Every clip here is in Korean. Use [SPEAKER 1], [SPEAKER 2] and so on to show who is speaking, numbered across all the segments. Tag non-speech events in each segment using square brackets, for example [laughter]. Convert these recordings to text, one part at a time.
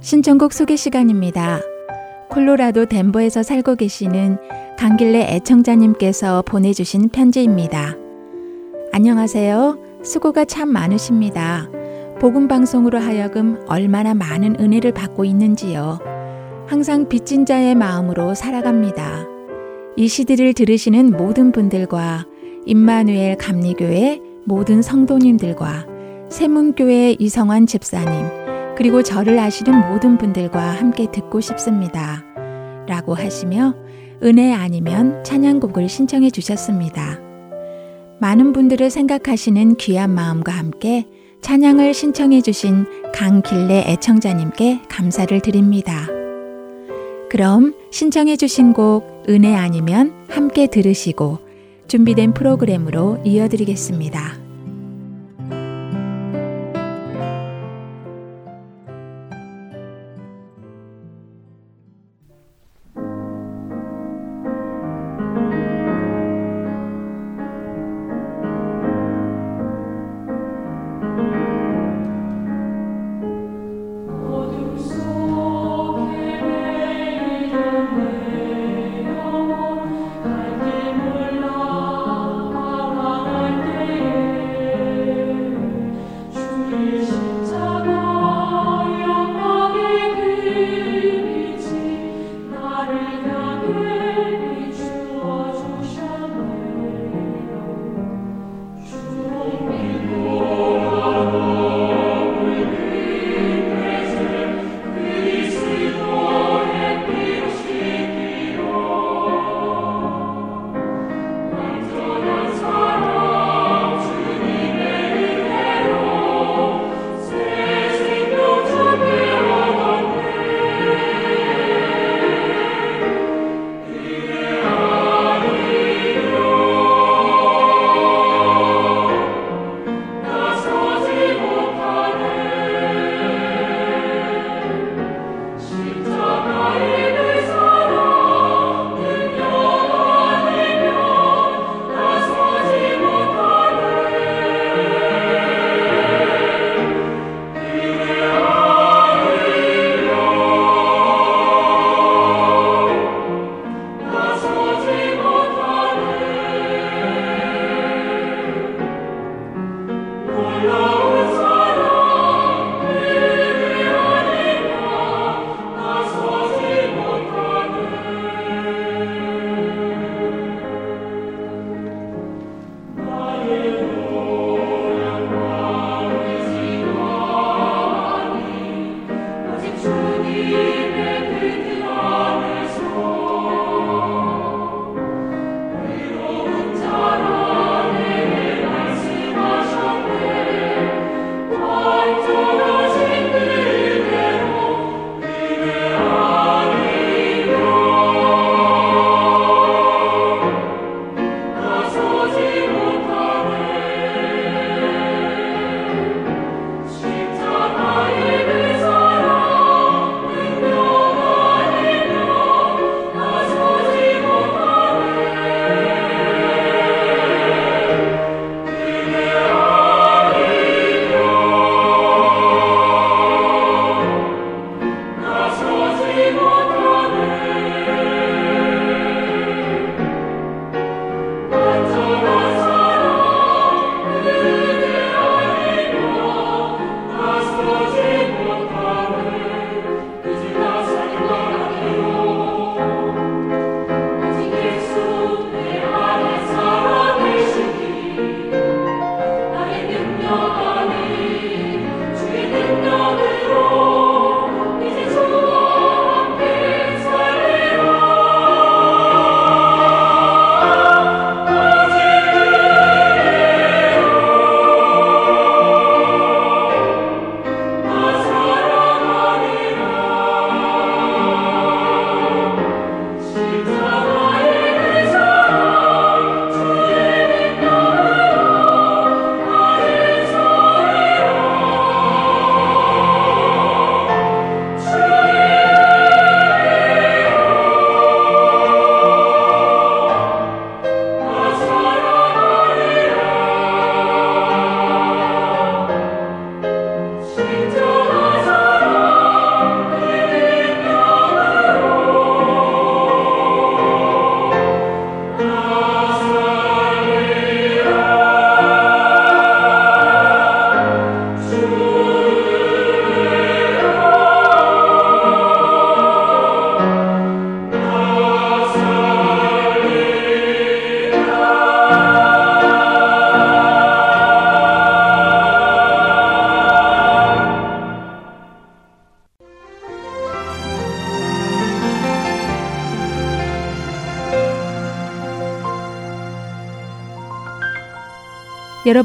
[SPEAKER 1] 신청곡 소개 시간입니다. 콜로라도 덴버에서 살고 계시는 강길래 애청자님께서 보내주신 편지입니다. 안녕하세요. 수고가 참 많으십니다. 복음방송으로 하여금 얼마나 많은 은혜를 받고 있는지요. 항상 빚진 자의 마음으로 살아갑니다. 이 시디를 들으시는 모든 분들과 임마누엘 감리교회 모든 성도님들과 세문교회 이성환 집사님, 그리고 저를 아시는 모든 분들과 함께 듣고 싶습니다. 라고 하시며 은혜 아니면 찬양곡을 신청해 주셨습니다. 많은 분들을 생각하시는 귀한 마음과 함께 찬양을 신청해 주신 강길래 애청자님께 감사를 드립니다. 그럼 신청해 주신 곡 은혜 아니면 함께 들으시고 준비된 프로그램으로 이어드리겠습니다.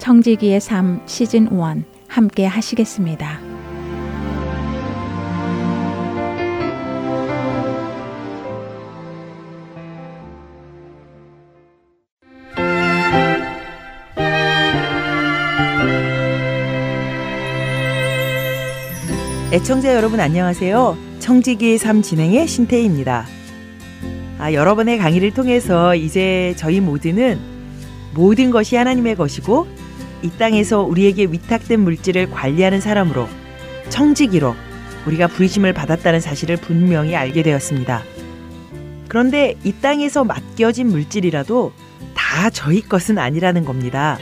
[SPEAKER 1] 청지기의 삶 시즌 1 함께 하시겠습니다.
[SPEAKER 2] 애청자 여러분 안녕하세요. 청지기의 삶 진행의 신태희입니다. 아, 여러 번의 강의를 통해서 이제 저희 모두는 모든 것이 하나님의 것이고 이 땅에서 우리에게 위탁된 물질을 관리하는 사람으로 청지기로 우리가 부르심을 받았다는 사실을 분명히 알게 되었습니다. 그런데 이 땅에서 맡겨진 물질이라도 다 저희 것은 아니라는 겁니다.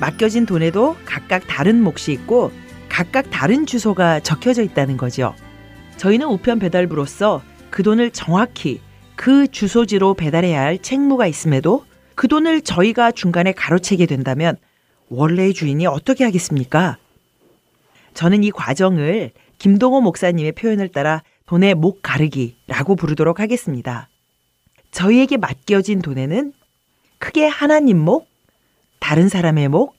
[SPEAKER 2] 맡겨진 돈에도 각각 다른 몫이 있고 각각 다른 주소가 적혀져 있다는 거죠. 저희는 우편 배달부로서 그 돈을 정확히 그 주소지로 배달해야 할 책무가 있음에도 그 돈을 저희가 중간에 가로채게 된다면 원래의 주인이 어떻게 하겠습니까? 저는 이 과정을 김동호 목사님의 표현을 따라 돈의 목 가르기라고 부르도록 하겠습니다. 저희에게 맡겨진 돈에는 크게 하나님 목, 다른 사람의 목,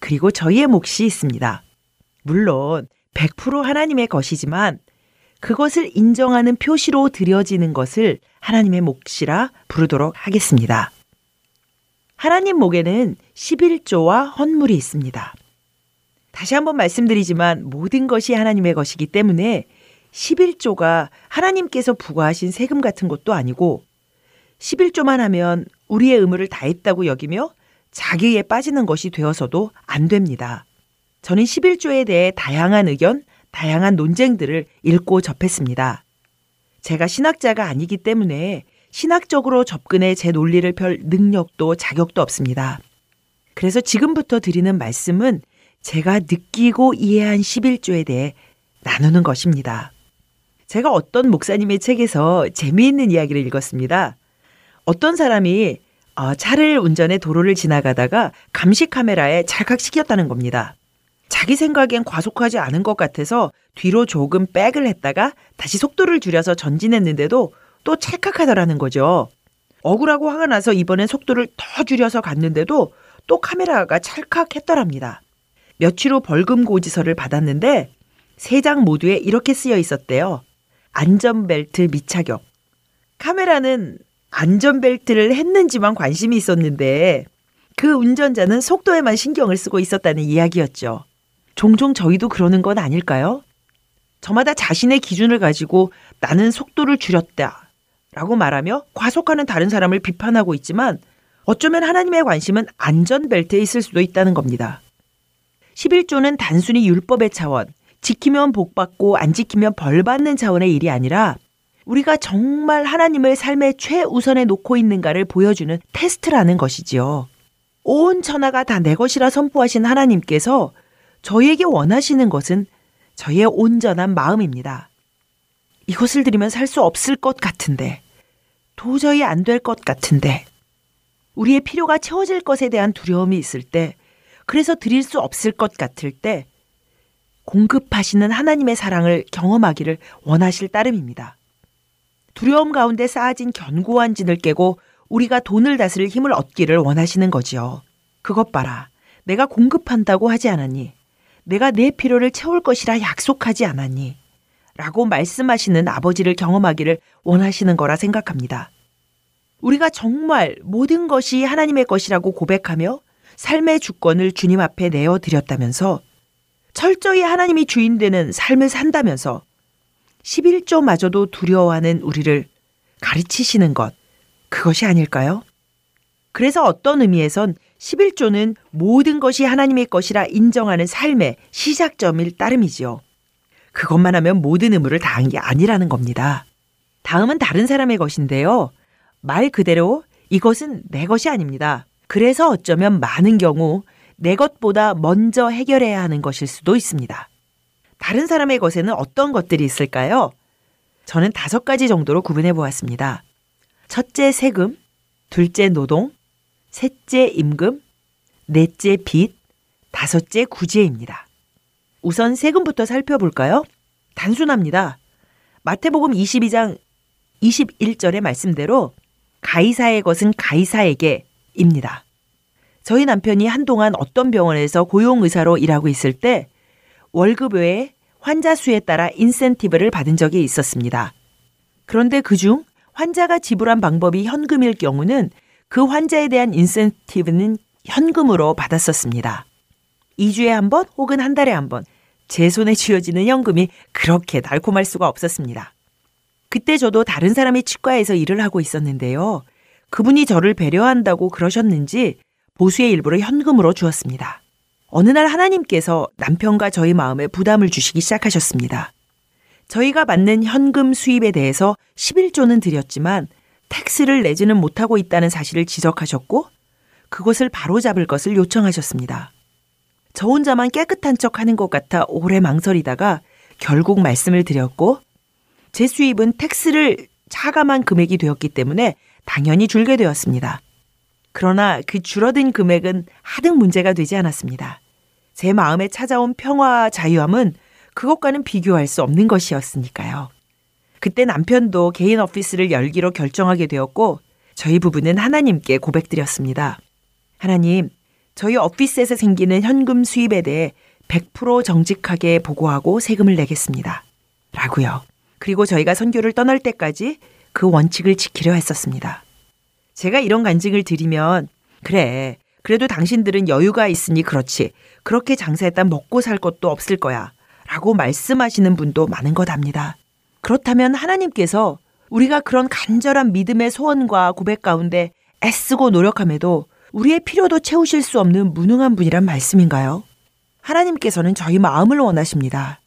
[SPEAKER 2] 그리고 저희의 몫이 있습니다. 물론 100% 하나님의 것이지만 그것을 인정하는 표시로 드려지는 것을 하나님의 몫이라 부르도록 하겠습니다. 하나님 목에는 11조와 헌물이 있습니다. 다시 한번 말씀드리지만 모든 것이 하나님의 것이기 때문에 11조가 하나님께서 부과하신 세금 같은 것도 아니고 11조만 하면 우리의 의무를 다했다고 여기며 자기에 빠지는 것이 되어서도 안 됩니다. 저는 11조에 대해 다양한 의견, 다양한 논쟁들을 읽고 접했습니다. 제가 신학자가 아니기 때문에 신학적으로 접근해 제 논리를 펼 능력도 자격도 없습니다. 그래서 지금부터 드리는 말씀은 제가 느끼고 이해한 11조에 대해 나누는 것입니다. 제가 어떤 목사님의 책에서 재미있는 이야기를 읽었습니다. 어떤 사람이 어, 차를 운전해 도로를 지나가다가 감시 카메라에 찰칵 시켰다는 겁니다. 자기 생각엔 과속하지 않은 것 같아서 뒤로 조금 백을 했다가 다시 속도를 줄여서 전진했는데도 또 찰칵하더라는 거죠. 억울하고 화가 나서 이번엔 속도를 더 줄여서 갔는데도 또 카메라가 찰칵했더랍니다. 며칠 후 벌금 고지서를 받았는데 세 장 모두에 이렇게 쓰여 있었대요. 안전벨트 미착용. 카메라는 안전벨트를 했는지만 관심이 있었는데 그 운전자는 속도에만 신경을 쓰고 있었다는 이야기였죠. 종종 저희도 그러는 건 아닐까요? 저마다 자신의 기준을 가지고 나는 속도를 줄였다. 라고 말하며 과속하는 다른 사람을 비판하고 있지만 어쩌면 하나님의 관심은 안전벨트에 있을 수도 있다는 겁니다. 11조는 단순히 율법의 차원, 지키면 복 받고 안 지키면 벌 받는 차원의 일이 아니라 우리가 정말 하나님을 삶의 최우선에 놓고 있는가를 보여주는 테스트라는 것이지요. 온 천하가 다 내 것이라 선포하신 하나님께서 저희에게 원하시는 것은 저희의 온전한 마음입니다. 이것을 드리면 살 수 없을 것 같은데, 도저히 안 될 것 같은데, 우리의 필요가 채워질 것에 대한 두려움이 있을 때, 그래서 드릴 수 없을 것 같을 때, 공급하시는 하나님의 사랑을 경험하기를 원하실 따름입니다. 두려움 가운데 쌓아진 견고한 진을 깨고 우리가 돈을 다스릴 힘을 얻기를 원하시는 거지요. 그것 봐라. 내가 공급한다고 하지 않았니? 내가 내 필요를 채울 것이라 약속하지 않았니? 라고 말씀하시는 아버지를 경험하기를 원하시는 거라 생각합니다. 우리가 정말 모든 것이 하나님의 것이라고 고백하며 삶의 주권을 주님 앞에 내어 드렸다면서 철저히 하나님이 주인 되는 삶을 산다면서 11조마저도 두려워하는 우리를 가르치시는 것, 그것이 아닐까요? 그래서 어떤 의미에선 11조는 모든 것이 하나님의 것이라 인정하는 삶의 시작점일 따름이지요. 그것만 하면 모든 의무를 다한 게 아니라는 겁니다. 다음은 다른 사람의 것인데요. 말 그대로 이것은 내 것이 아닙니다. 그래서 어쩌면 많은 경우 내 것보다 먼저 해결해야 하는 것일 수도 있습니다. 다른 사람의 것에는 어떤 것들이 있을까요? 저는 다섯 가지 정도로 구분해 보았습니다. 첫째 세금, 둘째 노동, 셋째 임금, 넷째 빚, 다섯째 구제입니다. 우선 세금부터 살펴볼까요? 단순합니다. 마태복음 22장 21절의 말씀대로 가이사의 것은 가이사에게입니다. 저희 남편이 한동안 어떤 병원에서 고용의사로 일하고 있을 때 월급 외에 환자 수에 따라 인센티브를 받은 적이 있었습니다. 그런데 그중 환자가 지불한 방법이 현금일 경우는 그 환자에 대한 인센티브는 현금으로 받았었습니다. 2주에 한 번 혹은 한 달에 한 번 제 손에 쥐어지는 현금이 그렇게 달콤할 수가 없었습니다. 그때 저도 다른 사람의 치과에서 일을 하고 있었는데요. 그분이 저를 배려한다고 그러셨는지 보수의 일부를 현금으로 주었습니다. 어느 날 하나님께서 남편과 저희 마음에 부담을 주시기 시작하셨습니다. 저희가 받는 현금 수입에 대해서 11조는 드렸지만 텍스를 내지는 못하고 있다는 사실을 지적하셨고 그것을 바로잡을 것을 요청하셨습니다. 저 혼자만 깨끗한 척 하는 것 같아 오래 망설이다가 결국 말씀을 드렸고 제 수입은 텍스를 차감한 금액이 되었기 때문에 당연히 줄게 되었습니다. 그러나 그 줄어든 금액은 하등 문제가 되지 않았습니다. 제 마음에 찾아온 평화와 자유함은 그것과는 비교할 수 없는 것이었으니까요. 그때 남편도 개인 오피스를 열기로 결정하게 되었고 저희 부부는 하나님께 고백드렸습니다. 하나님, 저희 오피스에서 생기는 현금 수입에 대해 100% 정직하게 보고하고 세금을 내겠습니다. 라고요. 그리고 저희가 선교를 떠날 때까지 그 원칙을 지키려 했었습니다. 제가 이런 간증을 드리면 그래 그래도 당신들은 여유가 있으니 그렇지. 그렇게 장사했다 먹고 살 것도 없을 거야. 라고 말씀하시는 분도 많은 것 합니다. 그렇다면 하나님께서 우리가 그런 간절한 믿음의 소원과 고백 가운데 애쓰고 노력함에도 우리의 필요도 채우실 수 없는 무능한 분이란 말씀인가요? 하나님께서는 저희 마음을 원하십니다.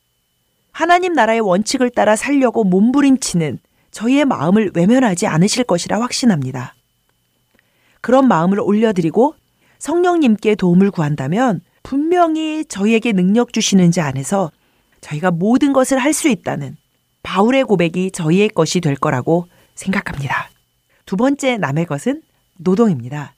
[SPEAKER 2] 하나님 나라의 원칙을 따라 살려고 몸부림치는 저희의 마음을 외면하지 않으실 것이라 확신합니다. 그런 마음을 올려드리고 성령님께 도움을 구한다면 분명히 저희에게 능력 주시는 자 안에서 저희가 모든 것을 할 수 있다는 바울의 고백이 저희의 것이 될 거라고 생각합니다. 두 번째 남의 것은 노동입니다.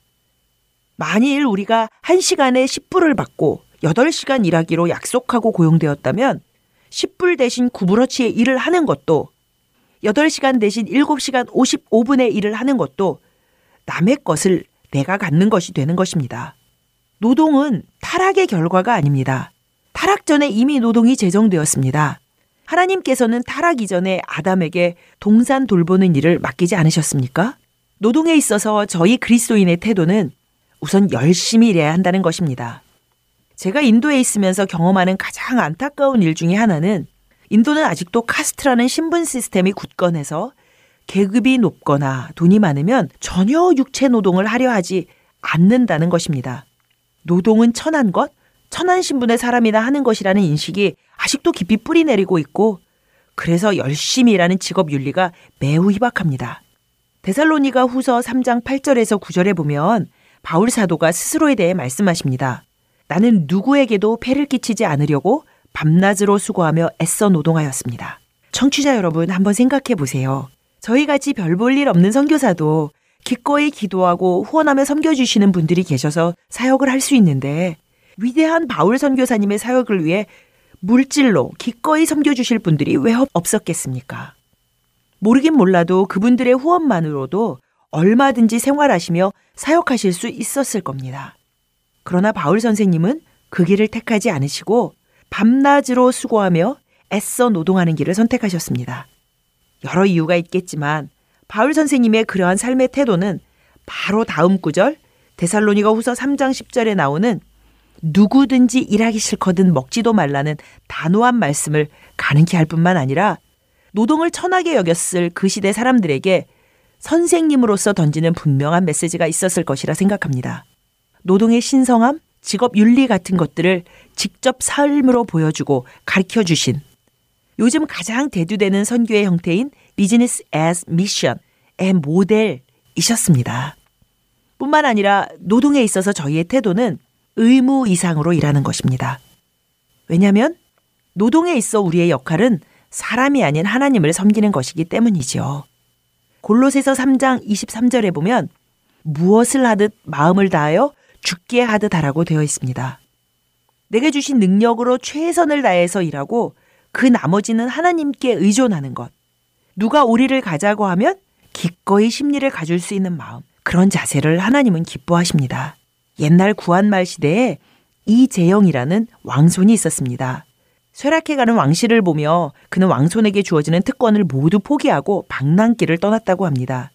[SPEAKER 2] 만일 우리가 1시간에 10불을 받고 8시간 일하기로 약속하고 고용되었다면 10불 대신 9브러치의 일을 하는 것도 8시간 대신 7시간 55분의 일을 하는 것도 남의 것을 내가 갖는 것이 되는 것입니다. 노동은 타락의 결과가 아닙니다. 타락 전에 이미 노동이 제정되었습니다. 하나님께서는 타락 이전에 아담에게 동산 돌보는 일을 맡기지 않으셨습니까? 노동에 있어서 저희 그리스도인의 태도는 우선 열심히 일해야 한다는 것입니다. 제가 인도에 있으면서 경험하는 가장 안타까운 일 중에 하나는 인도는 아직도 카스트라는 신분 시스템이 굳건해서 계급이 높거나 돈이 많으면 전혀 육체 노동을 하려 하지 않는다는 것입니다. 노동은 천한 것, 천한 신분의 사람이나 하는 것이라는 인식이 아직도 깊이 뿌리 내리고 있고 그래서 열심히 일하는 직업 윤리가 매우 희박합니다. 데살로니가 후서 3장 8절에서 9절에 보면 바울 사도가 스스로에 대해 말씀하십니다. 나는 누구에게도 폐를 끼치지 않으려고 밤낮으로 수고하며 애써 노동하였습니다. 청취자 여러분 한번 생각해 보세요. 저희 같이 별 볼 일 없는 선교사도 기꺼이 기도하고 후원하며 섬겨주시는 분들이 계셔서 사역을 할 수 있는데 위대한 바울 선교사님의 사역을 위해 물질로 기꺼이 섬겨주실 분들이 왜 없었겠습니까? 모르긴 몰라도 그분들의 후원만으로도 얼마든지 생활하시며 사역하실 수 있었을 겁니다. 그러나 바울 선생님은 그 길을 택하지 않으시고 밤낮으로 수고하며 애써 노동하는 길을 선택하셨습니다. 여러 이유가 있겠지만 바울 선생님의 그러한 삶의 태도는 바로 다음 구절 데살로니가 후서 3장 10절에 나오는 누구든지 일하기 싫거든 먹지도 말라는 단호한 말씀을 가능케 할 뿐만 아니라 노동을 천하게 여겼을 그 시대 사람들에게 선생님으로서 던지는 분명한 메시지가 있었을 것이라 생각합니다. 노동의 신성함, 직업 윤리 같은 것들을 직접 삶으로 보여주고 가르쳐 주신 요즘 가장 대두되는 선교의 형태인 비즈니스 as 미션의 모델이셨습니다. 뿐만 아니라 노동에 있어서 저희의 태도는 의무 이상으로 일하는 것입니다. 왜냐하면 노동에 있어 우리의 역할은 사람이 아닌 하나님을 섬기는 것이기 때문이지요. 골로새서 3장 23절에 보면 무엇을 하듯 마음을 다하여 죽게 하듯 하라고 되어 있습니다. 내게 주신 능력으로 최선을 다해서 일하고 그 나머지는 하나님께 의존하는 것. 누가 우리를 가자고 하면 기꺼이 심리를 가질 수 있는 마음. 그런 자세를 하나님은 기뻐하십니다. 옛날 구한말 시대에 이재영이라는 왕손이 있었습니다. 쇠락해가는 왕실을 보며 그는 왕손에게 주어지는 특권을 모두 포기하고 방랑길을 떠났다고 합니다.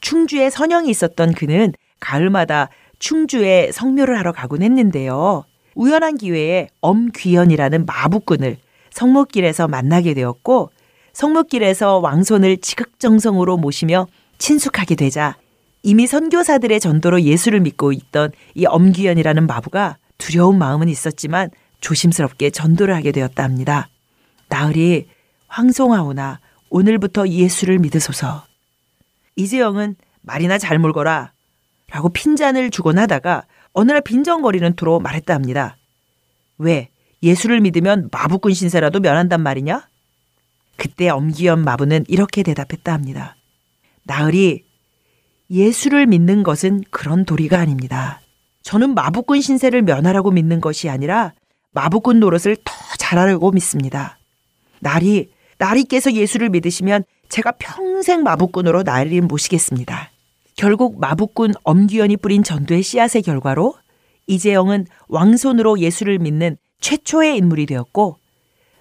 [SPEAKER 2] 충주에 선영이 있었던 그는 가을마다 충주에 성묘를 하러 가곤 했는데요. 우연한 기회에 엄귀연이라는 마부꾼을 성목길에서 만나게 되었고 성목길에서 왕손을 지극정성으로 모시며 친숙하게 되자 이미 선교사들의 전도로 예수를 믿고 있던 이 엄귀연이라는 마부가 두려운 마음은 있었지만 조심스럽게 전도를 하게 되었다 합니다. 나으리 황송하오나 오늘부터 예수를 믿으소서. 이재영은 말이나 잘 물거라 라고 핀잔을 주곤 하다가 어느 날 빈정거리는 투로 말했다 합니다. 왜 예수를 믿으면 마부꾼 신세라도 면한단 말이냐? 그때 엄기연 마부는 이렇게 대답했다 합니다. 나으리 예수를 믿는 것은 그런 도리가 아닙니다. 저는 마부꾼 신세를 면하라고 믿는 것이 아니라 마부꾼 노릇을 더 잘하려고 믿습니다. 나리, 나리께서 예수를 믿으시면 제가 평생 마부꾼으로 나리를 모시겠습니다. 결국 마부꾼 엄규현이 뿌린 전도의 씨앗의 결과로 이재영은 왕손으로 예수를 믿는 최초의 인물이 되었고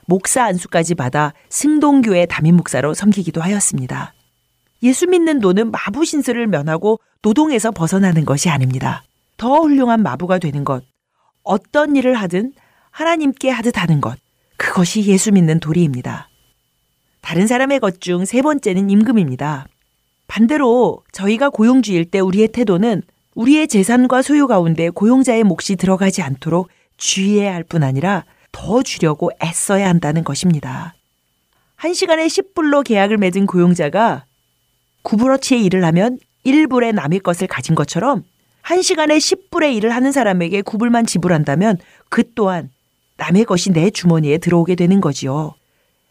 [SPEAKER 2] 목사 안수까지 받아 승동교회 담임 목사로 섬기기도 하였습니다. 예수 믿는 노는 마부 신세를 면하고 노동에서 벗어나는 것이 아닙니다. 더 훌륭한 마부가 되는 것, 어떤 일을 하든 하나님께 하듯 하는 것, 그것이 예수 믿는 도리입니다. 다른 사람의 것 중 세 번째는 임금입니다. 반대로 저희가 고용주일 때 우리의 태도는 우리의 재산과 소유 가운데 고용자의 몫이 들어가지 않도록 주의해야 할 뿐 아니라 더 주려고 애써야 한다는 것입니다. 한 시간에 10불로 계약을 맺은 고용자가 9불어치의 일을 하면 1불의 남의 것을 가진 것처럼 한 시간에 10불의 일을 하는 사람에게 9불만 지불한다면 그 또한 남의 것이 내 주머니에 들어오게 되는 거지요.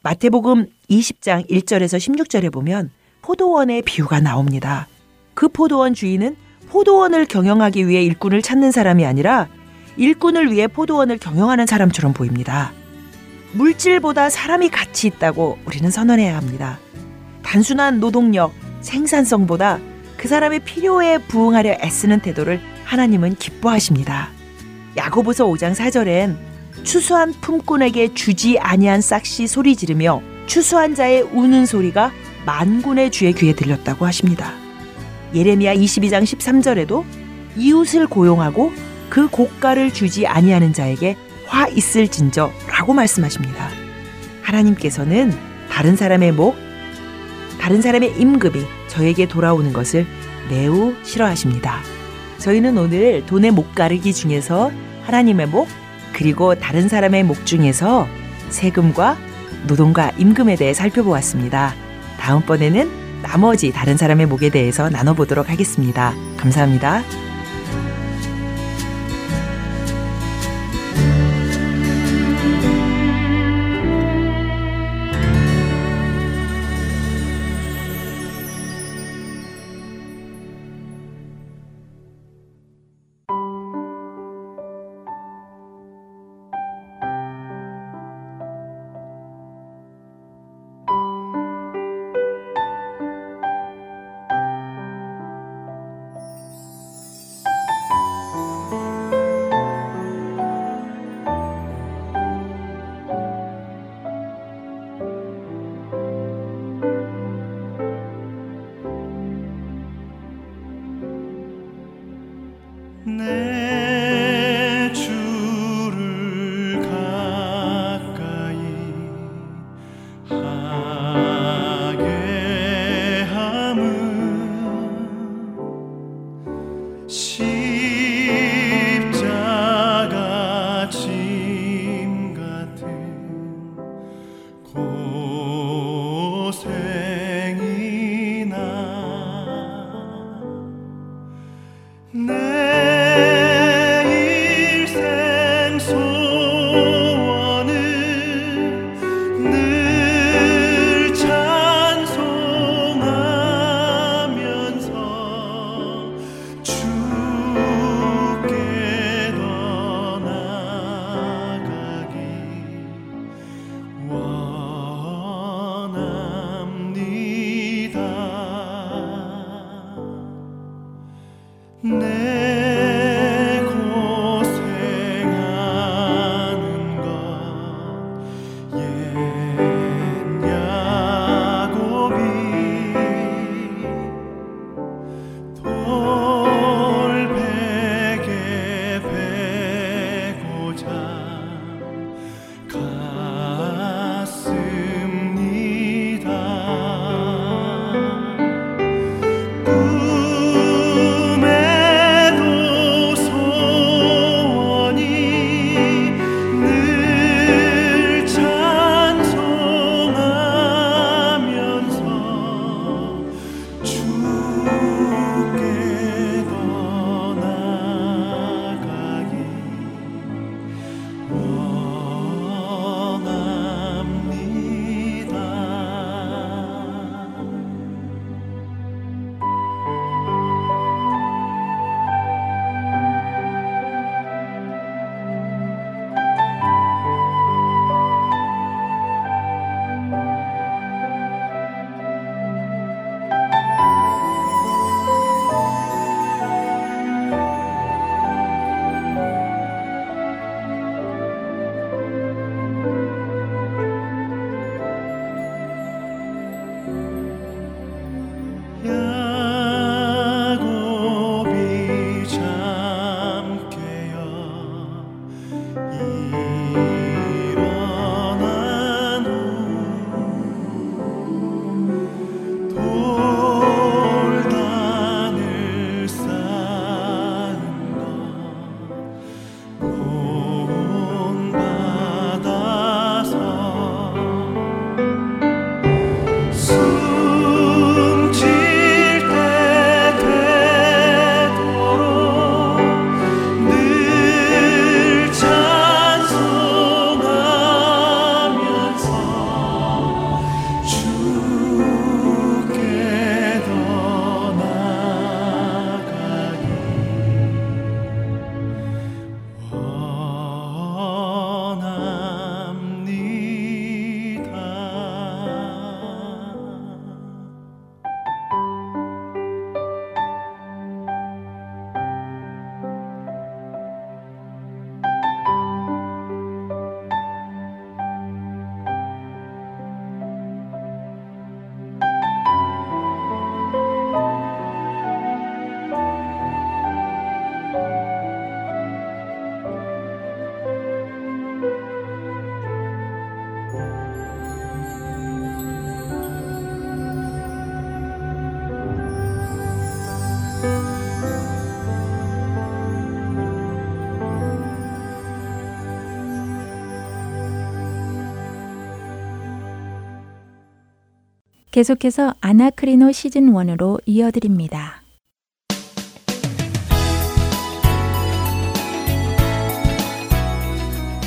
[SPEAKER 2] 마태복음 20장 1절에서 16절에 보면 포도원의 비유가 나옵니다. 그 포도원 주인은 포도원을 경영하기 위해 일꾼을 찾는 사람이 아니라 일꾼을 위해 포도원을 경영하는 사람처럼 보입니다. 물질보다 사람이 가치 있다고 우리는 선언해야 합니다. 단순한 노동력, 생산성보다 그 사람의 필요에 부응하려 애쓰는 태도를 하나님은 기뻐하십니다. 야고보서 5장 4절엔 추수한 품꾼에게 주지 아니한 싹시 소리 지르며 추수한 자의 우는 소리가 만군의 주의 귀에 들렸다고 하십니다. 예레미야 22장 13절에도 이웃을 고용하고 그 고가를 주지 아니하는 자에게 화 있을진저라고 말씀하십니다. 하나님께서는 다른 사람의 목, 다른 사람의 임금이 저에게 돌아오는 것을 매우 싫어하십니다. 저희는 오늘 돈의 목 가르기 중에서 하나님의 목, 그리고 다른 사람의 목 중에서 세금과 노동과 임금에 대해 살펴보았습니다. 다음번에는 나머지 다른 사람의 목에 대해서 나눠보도록 하겠습니다. 감사합니다.
[SPEAKER 1] 계속해서 아나크리노 시즌 1으로 이어드립니다.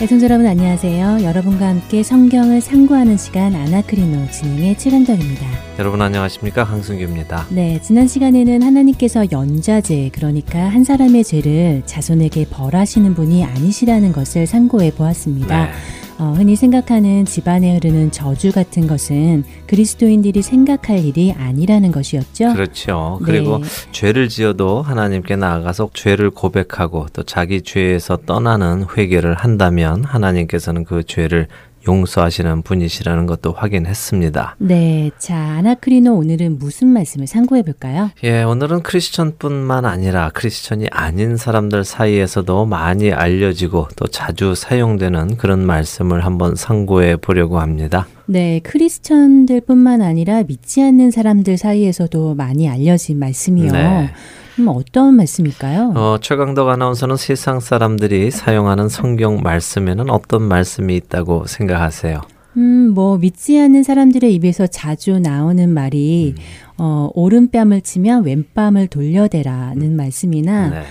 [SPEAKER 3] 애청자 여러분 안녕하세요. 여러분과 함께 성경을 상고하는 시간 아나크리노 진행의 최강덕입니다.
[SPEAKER 4] 여러분 안녕하십니까 강승규입니다.
[SPEAKER 3] 네, 지난 시간에는 하나님께서 연자제 그러니까 한 사람의 죄를 자손에게 벌하시는 분이 아니시라는 것을 상고해 보았습니다. 네. 어, 흔히 생각하는 집안에 흐르는 저주 같은 것은 그리스도인들이 생각할 일이 아니라는 것이었죠.
[SPEAKER 4] 그렇죠. 그리고 네. 죄를 지어도 하나님께 나아가서 죄를 고백하고 또 자기 죄에서 떠나는 회개를 한다면 하나님께서는 그 죄를 용서하시는 분이시라는 것도 확인했습니다.
[SPEAKER 3] 네. 자, 아나크리노 오늘은 무슨 말씀을 상고해 볼까요?
[SPEAKER 4] 예, 오늘은 크리스천뿐만 아니라 크리스천이 아닌 사람들 사이에서도 많이 알려지고 또 자주 사용되는 그런 말씀을 한번 상고해 보려고 합니다.
[SPEAKER 3] 네, 크리스천들뿐만 아니라 믿지 않는 사람들 사이에서도 많이 알려진 말씀이요. 네. 음, 어떤 말씀일까요?
[SPEAKER 4] 어, 최강덕 아나운서는 세상 사람들이 사용하는 성경 말씀에는 어떤 말씀이 있다고 생각하세요?
[SPEAKER 3] 음, 뭐 믿지 않는 사람들의 입에서 자주 나오는 말이 음. 어, 오른뺨을 치면 왼뺨을 돌려대라는 음. 말씀이나 네.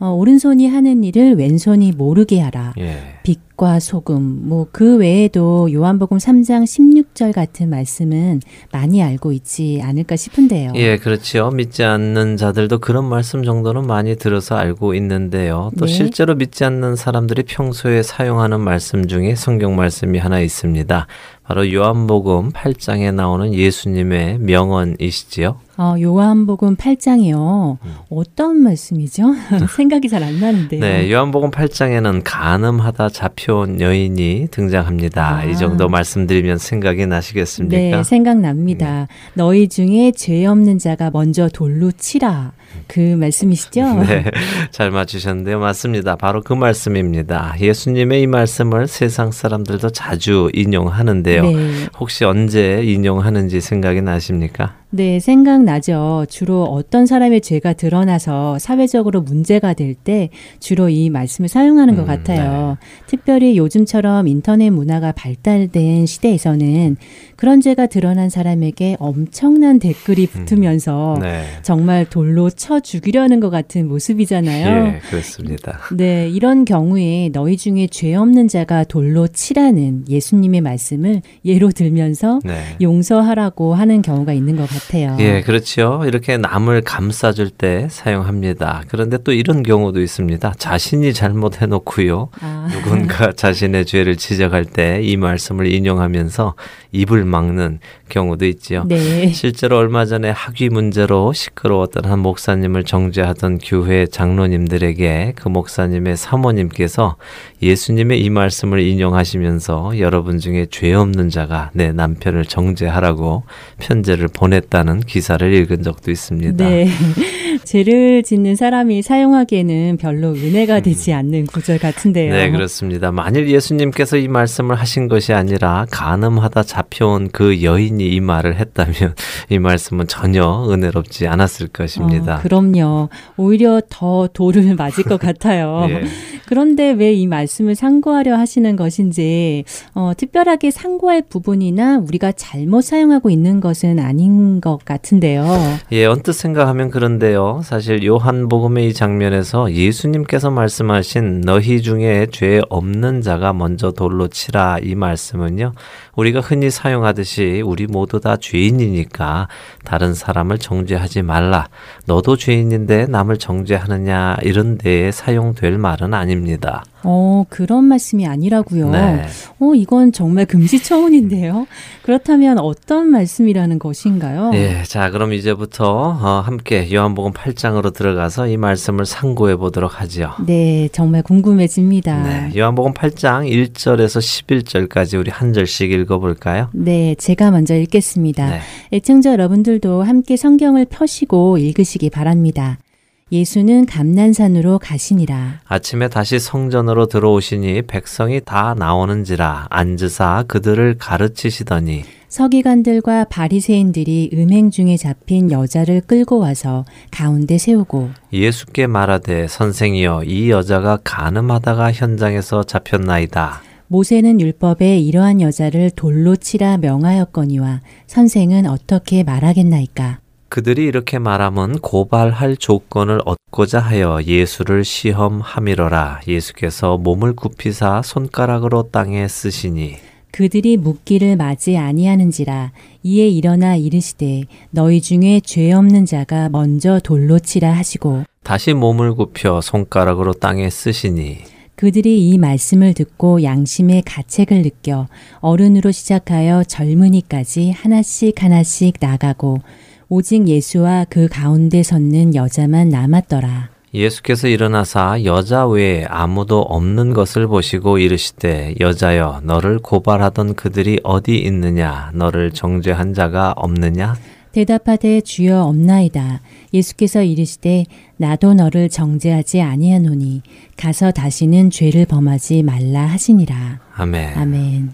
[SPEAKER 3] 어, 오른손이 하는 일을 왼손이 모르게 하라. 예. 빛과 소금, 뭐 그 외에도 요한복음 3장 16절 같은 말씀은 많이 알고 있지 않을까 싶은데요.
[SPEAKER 4] 예, 그렇지요. 믿지 않는 자들도 그런 말씀 정도는 많이 들어서 알고 있는데요. 또 네. 실제로 믿지 않는 사람들이 평소에 사용하는 말씀 중에 성경 말씀이 하나 있습니다. 바로 요한복음 8장에 나오는 예수님의 명언이시지요.
[SPEAKER 3] 어, 요한복음 8장이요. 음. 어떤 말씀이죠? [laughs] 생각이 잘 안 나는데요.
[SPEAKER 4] 네, 요한복음 8장에는 가늠하다 잡혀온 여인이 등장합니다. 아. 이 정도 말씀드리면 생각이 나시겠습니까?
[SPEAKER 3] 네, 생각납니다. 네. 너희 중에 죄 없는 자가 먼저 돌로 치라. 그 말씀이시죠? [laughs]
[SPEAKER 4] 네, 잘 맞추셨는데요. 맞습니다. 바로 그 말씀입니다. 예수님의 이 말씀을 세상 사람들도 자주 인용하는데요. 네. 혹시 언제 인용하는지 생각이 나십니까?
[SPEAKER 3] 네, 생각나죠. 주로 어떤 사람의 죄가 드러나서 사회적으로 문제가 될 때 주로 이 말씀을 사용하는 것 음, 같아요. 네. 특별히 요즘처럼 인터넷 문화가 발달된 시대에서는 그런 죄가 드러난 사람에게 엄청난 댓글이 음, 붙으면서 음, 네. 정말 돌로 쳐 죽이려는 것 같은 모습이잖아요.
[SPEAKER 4] 예, 그렇습니다.
[SPEAKER 3] 네, 이런 경우에 너희 중에 죄 없는 자가 돌로 치라는 예수님의 말씀을 예로 들면서 네. 용서하라고 하는 경우가 있는 것 같아요.
[SPEAKER 4] 예, 그렇죠. 이렇게 남을 감싸줄 때 사용합니다. 그런데 또 이런 경우도 있습니다. 자신이 잘못해 놓고요. 아. 누군가 [laughs] 자신의 죄를 지적할 때 이 말씀을 인용하면서 입을 막는 경우도 있지요. 네. 실제로 얼마 전에 학위 문제로 시끄러웠던 한 목사님을 정죄하던 교회 장로님들에게 그 목사님의 사모님께서 예수님의 이 말씀을 인용하시면서 여러분 중에 죄 없는 자가 내 남편을 정죄하라고 편지를 보냈다는 기사를 읽은 적도 있습니다.
[SPEAKER 3] 네. 죄를 짓는 사람이 사용하기에는 별로 은혜가 되지 음. 않는 구절 같은데요.
[SPEAKER 4] 네, 그렇습니다. 만일 예수님께서 이 말씀을 하신 것이 아니라 가늠하다 잡혀온 그 여인이 이 말을 했다면 [laughs] 이 말씀은 전혀 은혜롭지 않았을 것입니다.
[SPEAKER 3] 어, 그럼요. 오히려 더 돌을 [laughs] 맞을 것 같아요. [laughs] 예. 그런데 왜 이 말씀을 상고하려 하시는 것인지 어, 특별하게 상고할 부분이나 우리가 잘못 사용하고 있는 것은 아닌 것 같은데요.
[SPEAKER 4] 예, 언뜻 생각하면 그런데요. 사실 요한복음의 이 장면에서 예수님께서 말씀하신 너희 중에 죄 없는 자가 먼저 돌로 치라 이 말씀은요. 우리가 흔히 사용하듯이 우리 모두 다 죄인이니까 다른 사람을 정죄하지 말라. 너도 죄인인데 남을 정죄하느냐 이런 데에 사용될 말은 아닙니다.
[SPEAKER 3] 어, 그런 말씀이 아니라고요. 네. 어, 이건 정말 금시초문인데요. 그렇다면 어떤 말씀이라는 것인가요?
[SPEAKER 4] 예, 자, 그럼 이제부터 어, 함께 요한복음 8장으로 들어가서 이 말씀을 상고해 보도록 하지요.
[SPEAKER 3] 네, 정말 궁금해집니다. 네,
[SPEAKER 4] 요한복음 8장 1절에서 11절까지 우리 한 절씩 읽 어볼까요?
[SPEAKER 3] 네, 제가 먼저 읽겠습니다. 네. 애청자 여러분들도 함께 성경을 펴시고 읽으시기 바랍니다. 예수는 감난산으로 가시니라.
[SPEAKER 4] 아침에 다시 성전으로 들어오시니 백성이 다 나오는지라 앉으사 그들을 가르치시더니
[SPEAKER 3] 서기관들과 바리새인들이 음행 중에 잡힌 여자를 끌고 와서 가운데 세우고
[SPEAKER 4] 예수께 말하되 선생이여 이 여자가 가늠하다가 현장에서 잡혔나이다.
[SPEAKER 3] 모세는 율법에 이러한 여자를 돌로 치라 명하였거니와 선생은 어떻게 말하겠나이까?
[SPEAKER 4] 그들이 이렇게 말하면 고발할 조건을 얻고자 하여 예수를 시험함이러라. 예수께서 몸을 굽히사 손가락으로 땅에 쓰시니
[SPEAKER 3] 그들이 묻기를 맞이 아니하는지라 이에 일어나 이르시되 너희 중에 죄 없는 자가 먼저 돌로 치라 하시고
[SPEAKER 4] 다시 몸을 굽혀 손가락으로 땅에 쓰시니
[SPEAKER 3] 그들이 이 말씀을 듣고 양심의 가책을 느껴 어른으로 시작하여 젊은이까지 하나씩 하나씩 나가고 오직 예수와 그 가운데 섰는 여자만 남았더라.
[SPEAKER 4] 예수께서 일어나사 여자 외에 아무도 없는 것을 보시고 이르시되 여자여 너를 고발하던 그들이 어디 있느냐? 너를 정죄한 자가 없느냐?
[SPEAKER 3] 대답하되 주여 없나이다 예수께서 이르시되 나도 너를 정죄하지 아니하노니 가서 다시는 죄를 범하지 말라 하시니라.
[SPEAKER 4] 아멘.
[SPEAKER 3] 아멘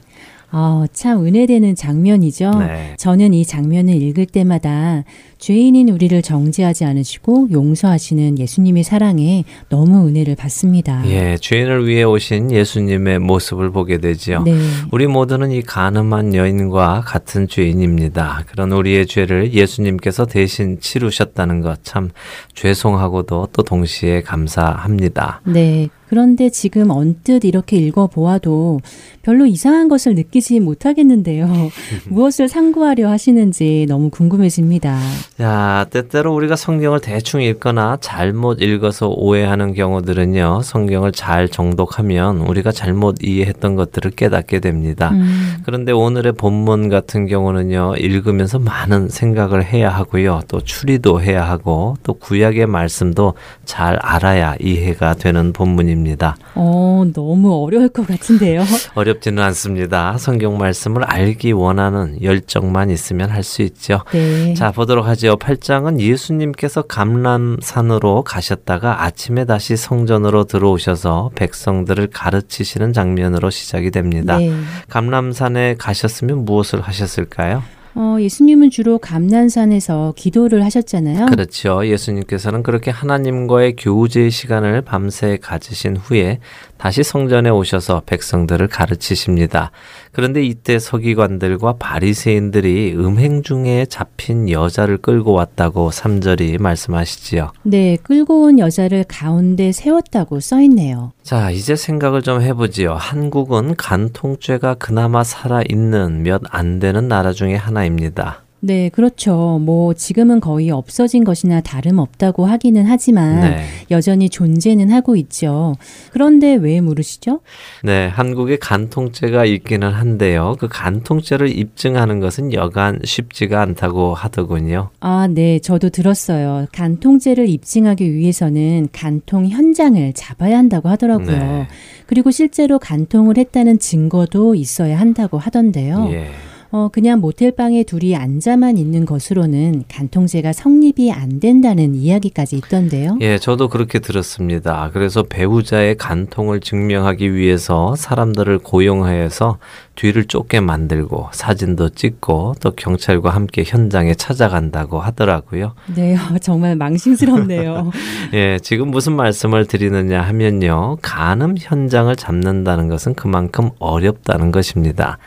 [SPEAKER 3] 어, 참 은혜되는 장면이죠. 네. 저는 이 장면을 읽을 때마다 죄인인 우리를 정죄하지 않으시고 용서하시는 예수님의 사랑에 너무 은혜를 받습니다.
[SPEAKER 4] 예, 죄인을 위해 오신 예수님의 모습을 보게 되지요. 네. 우리 모두는 이 가늠한 여인과 같은 죄인입니다. 그런 우리의 죄를 예수님께서 대신 치르셨다는 것 참 죄송하고도 또 동시에 감사합니다.
[SPEAKER 3] 네. 그런데 지금 언뜻 이렇게 읽어보아도 별로 이상한 것을 느끼지 못하겠는데요. [laughs] 무엇을 상고하려 하시는지 너무 궁금해집니다.
[SPEAKER 4] 자, 때때로 우리가 성경을 대충 읽거나 잘못 읽어서 오해하는 경우들은요, 성경을 잘 정독하면 우리가 잘못 이해했던 것들을 깨닫게 됩니다. 음. 그런데 오늘의 본문 같은 경우는요, 읽으면서 많은 생각을 해야 하고요, 또 추리도 해야 하고, 또 구약의 말씀도 잘 알아야 이해가 되는 본문입니다.
[SPEAKER 3] 어, 너무 어려울 것 같은데요. [laughs]
[SPEAKER 4] 어 렵지는 않습니다. 성경 말씀을 알기 원하는 열정만 있으면 할 수 있죠. 네. 자, 보도록 하죠. 8장은 예수님께서 감람산으로 가셨다가 아침에 다시 성전으로 들어오셔서 백성들을 가르치시는 장면으로 시작이 됩니다. 네. 감람산에 가셨으면 무엇을 하셨을까요?
[SPEAKER 3] 어, 예수님은 주로 감난산에서 기도를 하셨잖아요.
[SPEAKER 4] 그렇죠. 예수님께서는 그렇게 하나님과의 교제 시간을 밤새 가지신 후에 다시 성전에 오셔서 백성들을 가르치십니다. 그런데 이때 서기관들과 바리새인들이 음행 중에 잡힌 여자를 끌고 왔다고 3절이 말씀하시지요.
[SPEAKER 3] 네, 끌고 온 여자를 가운데 세웠다고 써 있네요.
[SPEAKER 4] 자, 이제 생각을 좀 해보지요. 한국은 간통죄가 그나마 살아 있는 몇 안 되는 나라 중에 하나입니다.
[SPEAKER 3] 네, 그렇죠. 뭐 지금은 거의 없어진 것이나 다름없다고 하기는 하지만 네. 여전히 존재는 하고 있죠. 그런데 왜 물으시죠?
[SPEAKER 4] 네, 한국에 간통죄가 있기는 한데요. 그 간통죄를 입증하는 것은 여간 쉽지가 않다고 하더군요.
[SPEAKER 3] 아, 네, 저도 들었어요. 간통죄를 입증하기 위해서는 간통 현장을 잡아야 한다고 하더라고요. 네. 그리고 실제로 간통을 했다는 증거도 있어야 한다고 하던데요. 예. 어, 그냥 모텔방에 둘이 앉아만 있는 것으로는 간통죄가 성립이 안 된다는 이야기까지 있던데요.
[SPEAKER 4] 예, 저도 그렇게 들었습니다. 그래서 배우자의 간통을 증명하기 위해서 사람들을 고용하여서 뒤를 쫓게 만들고 사진도 찍고 또 경찰과 함께 현장에 찾아간다고 하더라고요.
[SPEAKER 3] 네, [laughs] 정말 망신스럽네요. [laughs]
[SPEAKER 4] 예, 지금 무슨 말씀을 드리느냐 하면요. 간음 현장을 잡는다는 것은 그만큼 어렵다는 것입니다.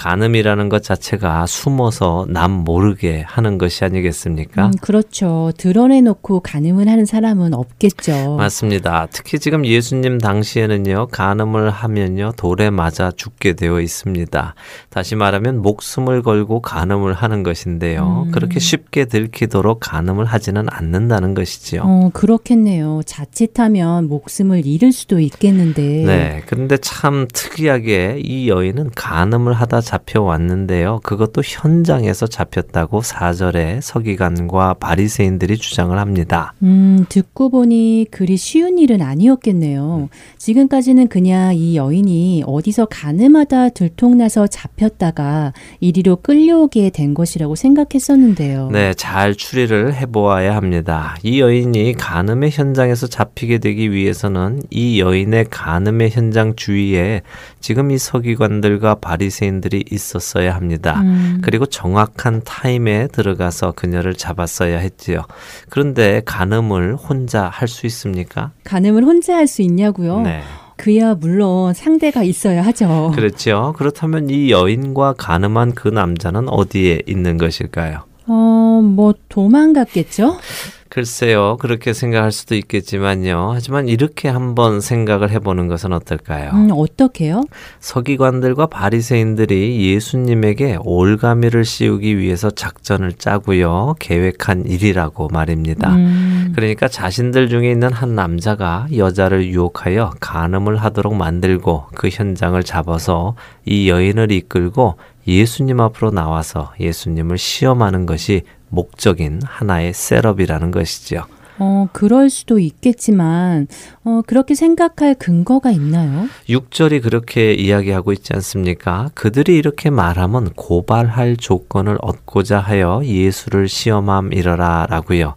[SPEAKER 4] 간음이라는 것 자체가 숨어서 남 모르게 하는 것이 아니겠습니까? 음,
[SPEAKER 3] 그렇죠. 드러내놓고 간음을 하는 사람은 없겠죠.
[SPEAKER 4] 맞습니다. 특히 지금 예수님 당시에는요, 간음을 하면요, 돌에 맞아 죽게 되어 있습니다. 다시 말하면 목숨을 걸고 간음을 하는 것인데요. 음. 그렇게 쉽게 들키도록 간음을 하지는 않는다는 것이지요.
[SPEAKER 3] 어, 그렇겠네요. 자칫하면 목숨을 잃을 수도 있겠는데.
[SPEAKER 4] 네. 그런데 참 특이하게 이 여인은 간음을 하다 잡혀왔는데요. 그것도 현장에서 잡혔다고 4절에 서기관과 바리새인들이 주장을 합니다.
[SPEAKER 3] 음, 듣고 보니 그리 쉬운 일은 아니었겠네요. 지금까지는 그냥 이 여인이 어디서 가늠하다 들통나서 잡혔다가 이리로 끌려오게 된 것이라고 생각했었는데요.
[SPEAKER 4] 네, 잘 추리를 해보아야 합니다. 이 여인이 가늠의 현장에서 잡히게 되기 위해서는 이 여인의 가늠의 현장 주위에 지금 이 서기관들과 바리새인들이 있었어야 합니다. 음. 그리고 정확한 타임에 들어가서 그녀를 잡았어야 했지요. 그런데 간음을 혼자 할 수 있습니까?
[SPEAKER 3] 간음을 혼자 할 수 있냐고요? 네. 그야 물론 상대가 있어야 하죠.
[SPEAKER 4] 그렇죠. 그렇다면 이 여인과 가늠한 그 남자는 어디에 있는 것일까요?
[SPEAKER 3] 어, 뭐 도망갔겠죠?
[SPEAKER 4] 글쎄요, 그렇게 생각할 수도 있겠지만요. 하지만 이렇게 한번 생각을 해보는 것은 어떨까요?
[SPEAKER 3] 음, 어떻게요?
[SPEAKER 4] 서기관들과 바리새인들이 예수님에게 올가미를 씌우기 위해서 작전을 짜고요, 계획한 일이라고 말입니다. 음. 그러니까 자신들 중에 있는 한 남자가 여자를 유혹하여 간음을 하도록 만들고 그 현장을 잡아서 이 여인을 이끌고 예수님 앞으로 나와서 예수님을 시험하는 것이 목적인 하나의 셋업이라는 것이죠.
[SPEAKER 3] 어, 그럴 수도 있겠지만, 어, 그렇게 생각할 근거가 있나요?
[SPEAKER 4] 6절이 그렇게 이야기하고 있지 않습니까? 그들이 이렇게 말하면 고발할 조건을 얻고자 하여 예수를 시험함 이러라 라고요.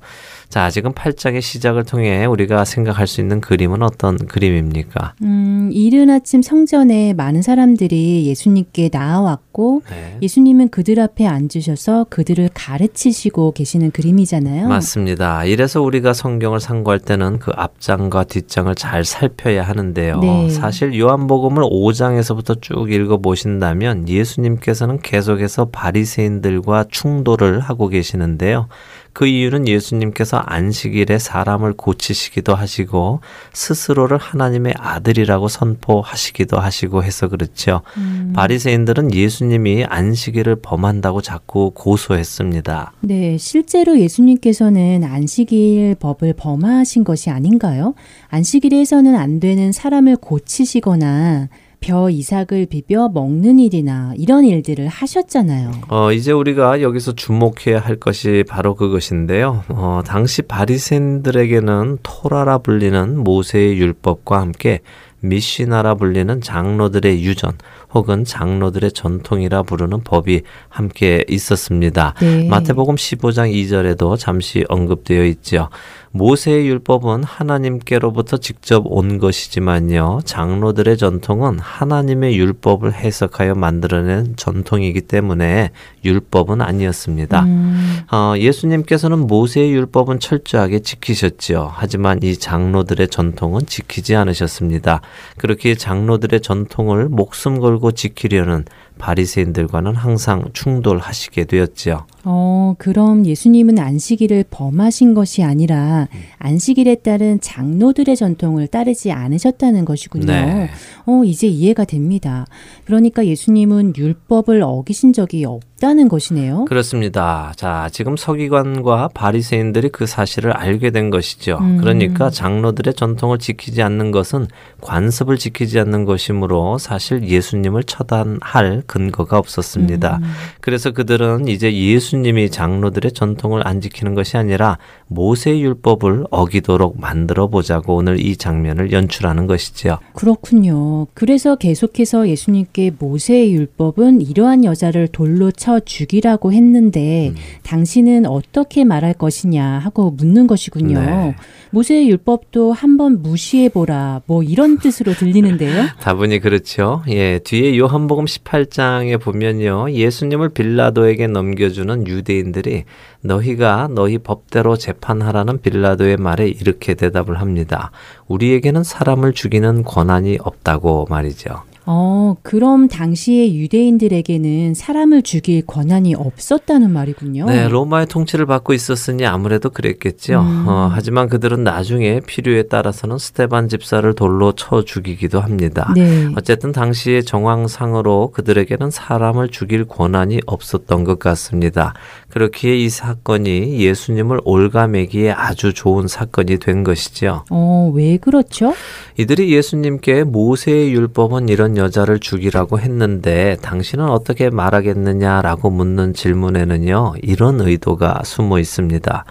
[SPEAKER 4] 자, 지금 8장의 시작을 통해 우리가 생각할 수 있는 그림은 어떤 그림입니까?
[SPEAKER 3] 음, 이른 아침 성전에 많은 사람들이 예수님께 나아왔고 네. 예수님은 그들 앞에 앉으셔서 그들을 가르치시고 계시는 그림이잖아요.
[SPEAKER 4] 맞습니다. 이래서 우리가 성경을 상고할 때는 그 앞장과 뒷장을 잘 살펴야 하는데요. 네. 사실 요한복음을 5장에서부터 쭉 읽어 보신다면 예수님께서는 계속해서 바리새인들과 충돌을 하고 계시는데요. 그 이유는 예수님께서 안식일에 사람을 고치시기도 하시고 스스로를 하나님의 아들이라고 선포하시기도 하시고 해서 그렇죠. 음. 바리새인들은 예수님이 안식일을 범한다고 자꾸 고소했습니다.
[SPEAKER 3] 네, 실제로 예수님께서는 안식일 법을 범하신 것이 아닌가요? 안식일에서는 안 되는 사람을 고치시거나 벼 이삭을 비벼 먹는 일이나 이런 일들을 하셨잖아요.
[SPEAKER 4] 어, 이제 우리가 여기서 주목해야 할 것이 바로 그것인데요. 어, 당시 바리새인들에게는 토라라 불리는 모세의 율법과 함께 미시나라 불리는 장로들의 유전 혹은 장로들의 전통이라 부르는 법이 함께 있었습니다. 네. 마태복음 15장 2절에도 잠시 언급되어 있죠. 모세의 율법은 하나님께로부터 직접 온 것이지만요. 장로들의 전통은 하나님의 율법을 해석하여 만들어낸 전통이기 때문에 율법은 아니었습니다. 음. 어, 예수님께서는 모세의 율법은 철저하게 지키셨지요. 하지만 이 장로들의 전통은 지키지 않으셨습니다. 그렇게 장로들의 전통을 목숨 걸고 지키려는 바리새인들과는 항상 충돌하시게 되었지요.
[SPEAKER 3] 어, 그럼 예수님은 안식일을 범하신 것이 아니라 안식일에 따른 장로들의 전통을 따르지 않으셨다는 것이군요. 네. 어, 이제 이해가 됩니다. 그러니까 예수님은 율법을 어기신 적이 없 있다는 것이네요.
[SPEAKER 4] 그렇습니다. 자, 지금 서기관과 바리새인들이 그 사실을 알게 된 것이죠. 음. 그러니까 장로들의 전통을 지키지 않는 것은 관습을 지키지 않는 것이므로 사실 예수님을 처단할 근거가 없었습니다. 음. 그래서 그들은 이제 예수 님이 장로들의 전통을 안 지키는 것이 아니라 모세 율법을 어기도록 만들어 보자고 오늘 이 장면을 연출하는 것이지요.
[SPEAKER 3] 그렇군요. 그래서 계속해서 예수님께 모세의 율법은 이러한 여자를 돌로 쳐 죽이라고 했는데 음. 당신은 어떻게 말할 것이냐 하고 묻는 것이군요. 네. 모세의 율법도 한번 무시해 보라. 뭐 이런 뜻으로 들리는데요. [laughs]
[SPEAKER 4] 다분히 그렇죠. 예, 뒤에 요한복음 18장에 보면요. 예수님을 빌라도에게 넘겨주는 유대인들이 너희가 너희 법대로 재판하라는 빌라도의 말에 이렇게 대답을 합니다. 우리에게는 사람을 죽이는 권한이 없다고 말이죠.
[SPEAKER 3] 어, 그럼 당시의 유대인들에게는 사람을 죽일 권한이 없었다는 말이군요.
[SPEAKER 4] 네, 로마의 통치를 받고 있었으니 아무래도 그랬겠죠. 음. 어, 하지만 그들은 나중에 필요에 따라서는 스테반 집사를 돌로 쳐 죽이기도 합니다. 네. 어쨌든 당시의 정황상으로 그들에게는 사람을 죽일 권한이 없었던 것 같습니다. 그렇기에 이 사건이 예수님을 올가매기에 아주 좋은 사건이 된 것이죠.
[SPEAKER 3] 어, 왜 그렇죠?
[SPEAKER 4] 이들이 예수님께 모세의 율법은 이런 여자를 죽이라고 했는데 당신은 어떻게 말하겠느냐라고 묻는 질문에는요, 이런 의도가 숨어 있습니다.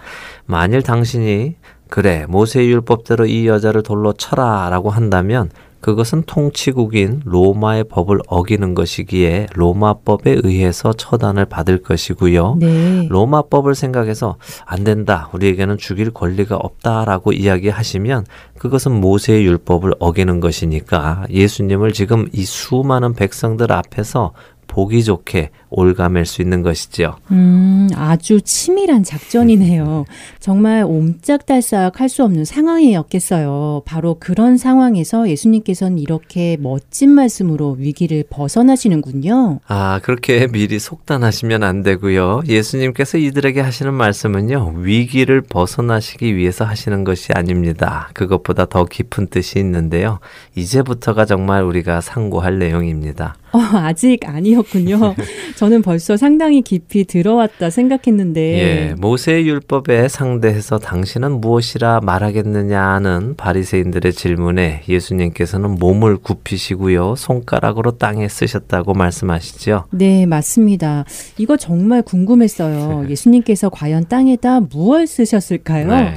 [SPEAKER 4] 만일 당신이 그래, 모세의 율법대로 이 여자를 돌로 쳐라 라고 한다면 그것은 통치국인 로마의 법을 어기는 것이기에 로마법에 의해서 처단을 받을 것이고요. 네. 로마법을 생각해서 안 된다. 우리에게는 죽일 권리가 없다라고 이야기하시면 그것은 모세의 율법을 어기는 것이니까 예수님을 지금 이 수많은 백성들 앞에서 보기 좋게 올가맬 수 있는 것이지요.
[SPEAKER 3] 음, 아주 치밀한 작전이네요. [laughs] 정말 옴짝달싹 할 수 없는 상황이었겠어요. 바로 그런 상황에서 예수님께서는 이렇게 멋진 말씀으로 위기를 벗어나시는군요.
[SPEAKER 4] 아, 그렇게 미리 속단하시면 안 되고요. 예수님께서 이들에게 하시는 말씀은요, 위기를 벗어나시기 위해서 하시는 것이 아닙니다. 그것보다 더 깊은 뜻이 있는데요. 이제부터가 정말 우리가 상고할 내용입니다.
[SPEAKER 3] 어, 아직 아니었군요. [laughs] 저는 벌써 상당히 깊이 들어왔다 생각했는데.
[SPEAKER 4] 예, 모세의 율법에 상대해서 당신은 무엇이라 말하겠느냐는 바리새인들의 질문에 예수님께서는 몸을 굽히시고요. 손가락으로 땅에 쓰셨다고 말씀하시죠.
[SPEAKER 3] 네, 맞습니다. 이거 정말 궁금했어요. 예수님께서 과연 땅에다 무엇을 쓰셨을까요? 네.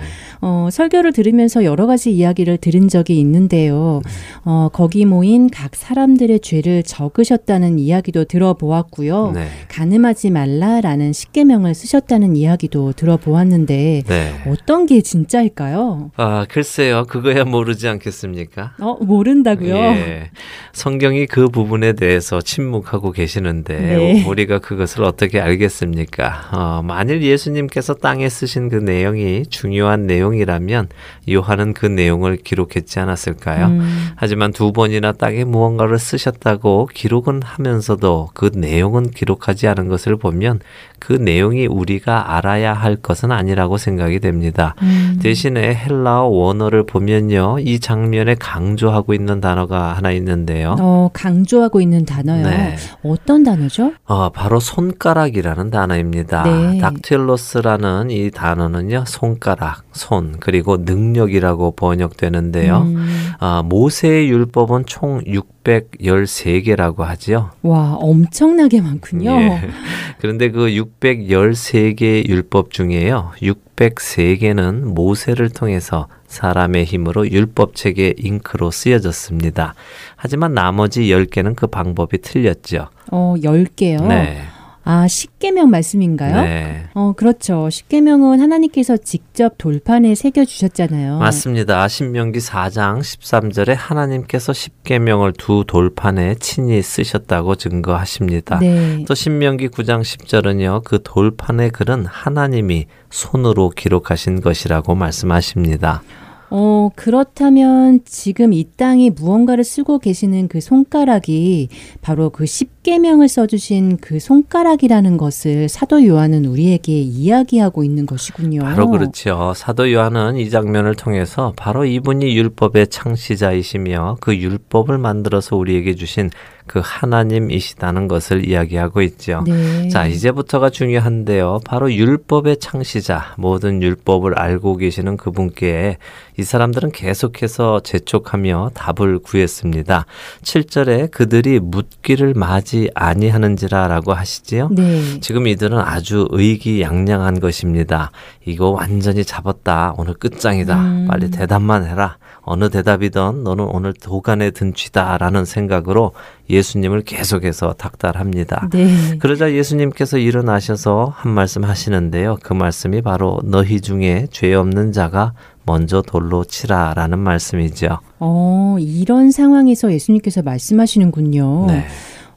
[SPEAKER 3] 어, 설교를 들으면서 여러 가지 이야기를 들은 적이 있는데요. 어, 거기 모인 각 사람들의 죄를 적으셨다는 이야기도 들어보았고요. 네. 가늠하지 말라라는 십계명을 쓰셨다는 이야기도 들어보았는데 네. 어떤 게 진짜일까요?
[SPEAKER 4] 아, 글쎄요. 그거야 모르지 않겠습니까?
[SPEAKER 3] 어, 모른다고요? 예.
[SPEAKER 4] 성경이 그 부분에 대해서 침묵하고 계시는데 네. 우리가 그것을 어떻게 알겠습니까? 어, 만일 예수님께서 땅에 쓰신 그 내용이 중요한 내용 내용이라면 요한은 그 내용을 기록했지 않았을까요? 음. 하지만 두 번이나 땅에 무언가를 쓰셨다고 기록은 하면서도 그 내용은 기록하지 않은 것을 보면 그 내용이 우리가 알아야 할 것은 아니라고 생각이 됩니다. 음. 대신에 헬라어 원어를 보면요. 이 장면에 강조하고 있는 단어가 하나 있는데요.
[SPEAKER 3] 어, 강조하고 있는 단어요. 네. 어떤 단어죠?
[SPEAKER 4] 어, 바로 손가락이라는 단어입니다. 네. 닥틸로스라는 이 단어는요. 손가락, 손, 그리고 능력이라고 번역되는데요. 음. 어, 모세의 율법은 총 613개라고 하지요.
[SPEAKER 3] 와, 엄청나게 많군요. 예. [laughs]
[SPEAKER 4] 그런데 그 613개 율법 중에요. 603개는 모세를 통해서 사람의 힘으로 율법책에 잉크로 쓰여졌습니다. 하지만 나머지 10개는 그 방법이 틀렸죠.
[SPEAKER 3] 어, 10개요?
[SPEAKER 4] 네.
[SPEAKER 3] 아, 십계명 말씀인가요? 네. 어, 그렇죠. 십계명은 하나님께서 직접 돌판에 새겨 주셨잖아요.
[SPEAKER 4] 맞습니다. 신명기 4장 13절에 하나님께서 십계명을 두 돌판에 친히 쓰셨다고 증거하십니다. 네. 또 신명기 9장 10절은요. 그 돌판의 글은 하나님이 손으로 기록하신 것이라고 말씀하십니다.
[SPEAKER 3] 어, 그렇다면 지금 이 땅에 무언가를 쓰고 계시는 그 손가락이 바로 그 십계명을 써주신 그 손가락이라는 것을 사도 요한은 우리에게 이야기하고 있는 것이군요.
[SPEAKER 4] 바로 그렇죠. 사도 요한은 이 장면을 통해서 바로 이분이 율법의 창시자이시며 그 율법을 만들어서 우리에게 주신 그 하나님이시다는 것을 이야기하고 있죠. 네. 자, 이제부터가 중요한데요. 바로 율법의 창시자, 모든 율법을 알고 계시는 그분께 이 사람들은 계속해서 재촉하며 답을 구했습니다. 7절에 그들이 묻기를 마지 아니하는지라라고 하시지요. 네. 지금 이들은 아주 의기양양한 것입니다. 이거 완전히 잡았다. 오늘 끝장이다. 음. 빨리 대답만 해라. 어느 대답이든 너는 오늘 도간에 든 쥐다라는 생각으로 예수님을 계속해서 닥달합니다. 네. 그러자 예수님께서 일어나셔서 한 말씀 하시는데요. 그 말씀이 바로 너희 중에 죄 없는 자가 먼저 돌로 치라라는 말씀이죠.
[SPEAKER 3] 어, 이런 상황에서 예수님께서 말씀하시는군요. 네.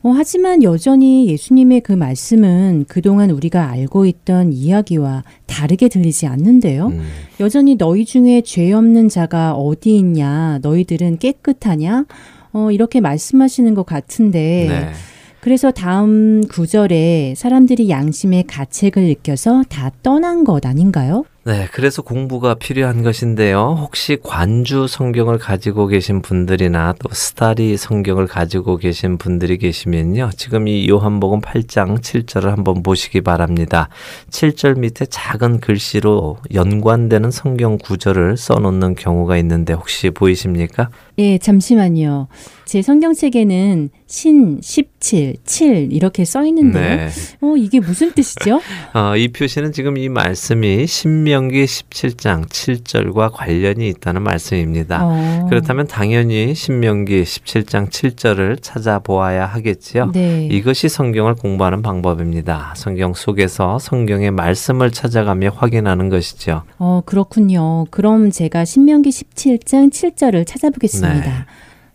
[SPEAKER 3] 어, 하지만 여전히 예수님의 그 말씀은 그동안 우리가 알고 있던 이야기와 다르게 들리지 않는데요. 음. 여전히 너희 중에 죄 없는 자가 어디 있냐, 너희들은 깨끗하냐, 어, 이렇게 말씀하시는 것 같은데, 네. 그래서 다음 구절에 사람들이 양심의 가책을 느껴서 다 떠난 것 아닌가요?
[SPEAKER 4] 네, 그래서 공부가 필요한 것인데요. 혹시 관주 성경을 가지고 계신 분들이나 또 스타리 성경을 가지고 계신 분들이 계시면요. 지금 이 요한복음 8장 7절을 한번 보시기 바랍니다. 7절 밑에 작은 글씨로 연관되는 성경 구절을 써 놓는 경우가 있는데 혹시 보이십니까?
[SPEAKER 3] 예, 잠시만요. 제 성경책에는 신 17, 7 이렇게 써 있는데요. 네. 어, 이게 무슨 뜻이죠? [laughs]
[SPEAKER 4] 어, 이 표시는 지금 이 말씀이 신명기 17장 7절과 관련이 있다는 말씀입니다. 어. 그렇다면 당연히 신명기 17장 7절을 찾아보아야 하겠지요. 네. 이것이 성경을 공부하는 방법입니다. 성경 속에서 성경의 말씀을 찾아가며 확인하는 것이죠.
[SPEAKER 3] 어, 그렇군요. 그럼 제가 신명기 17장 7절을 찾아보겠습니다. 네.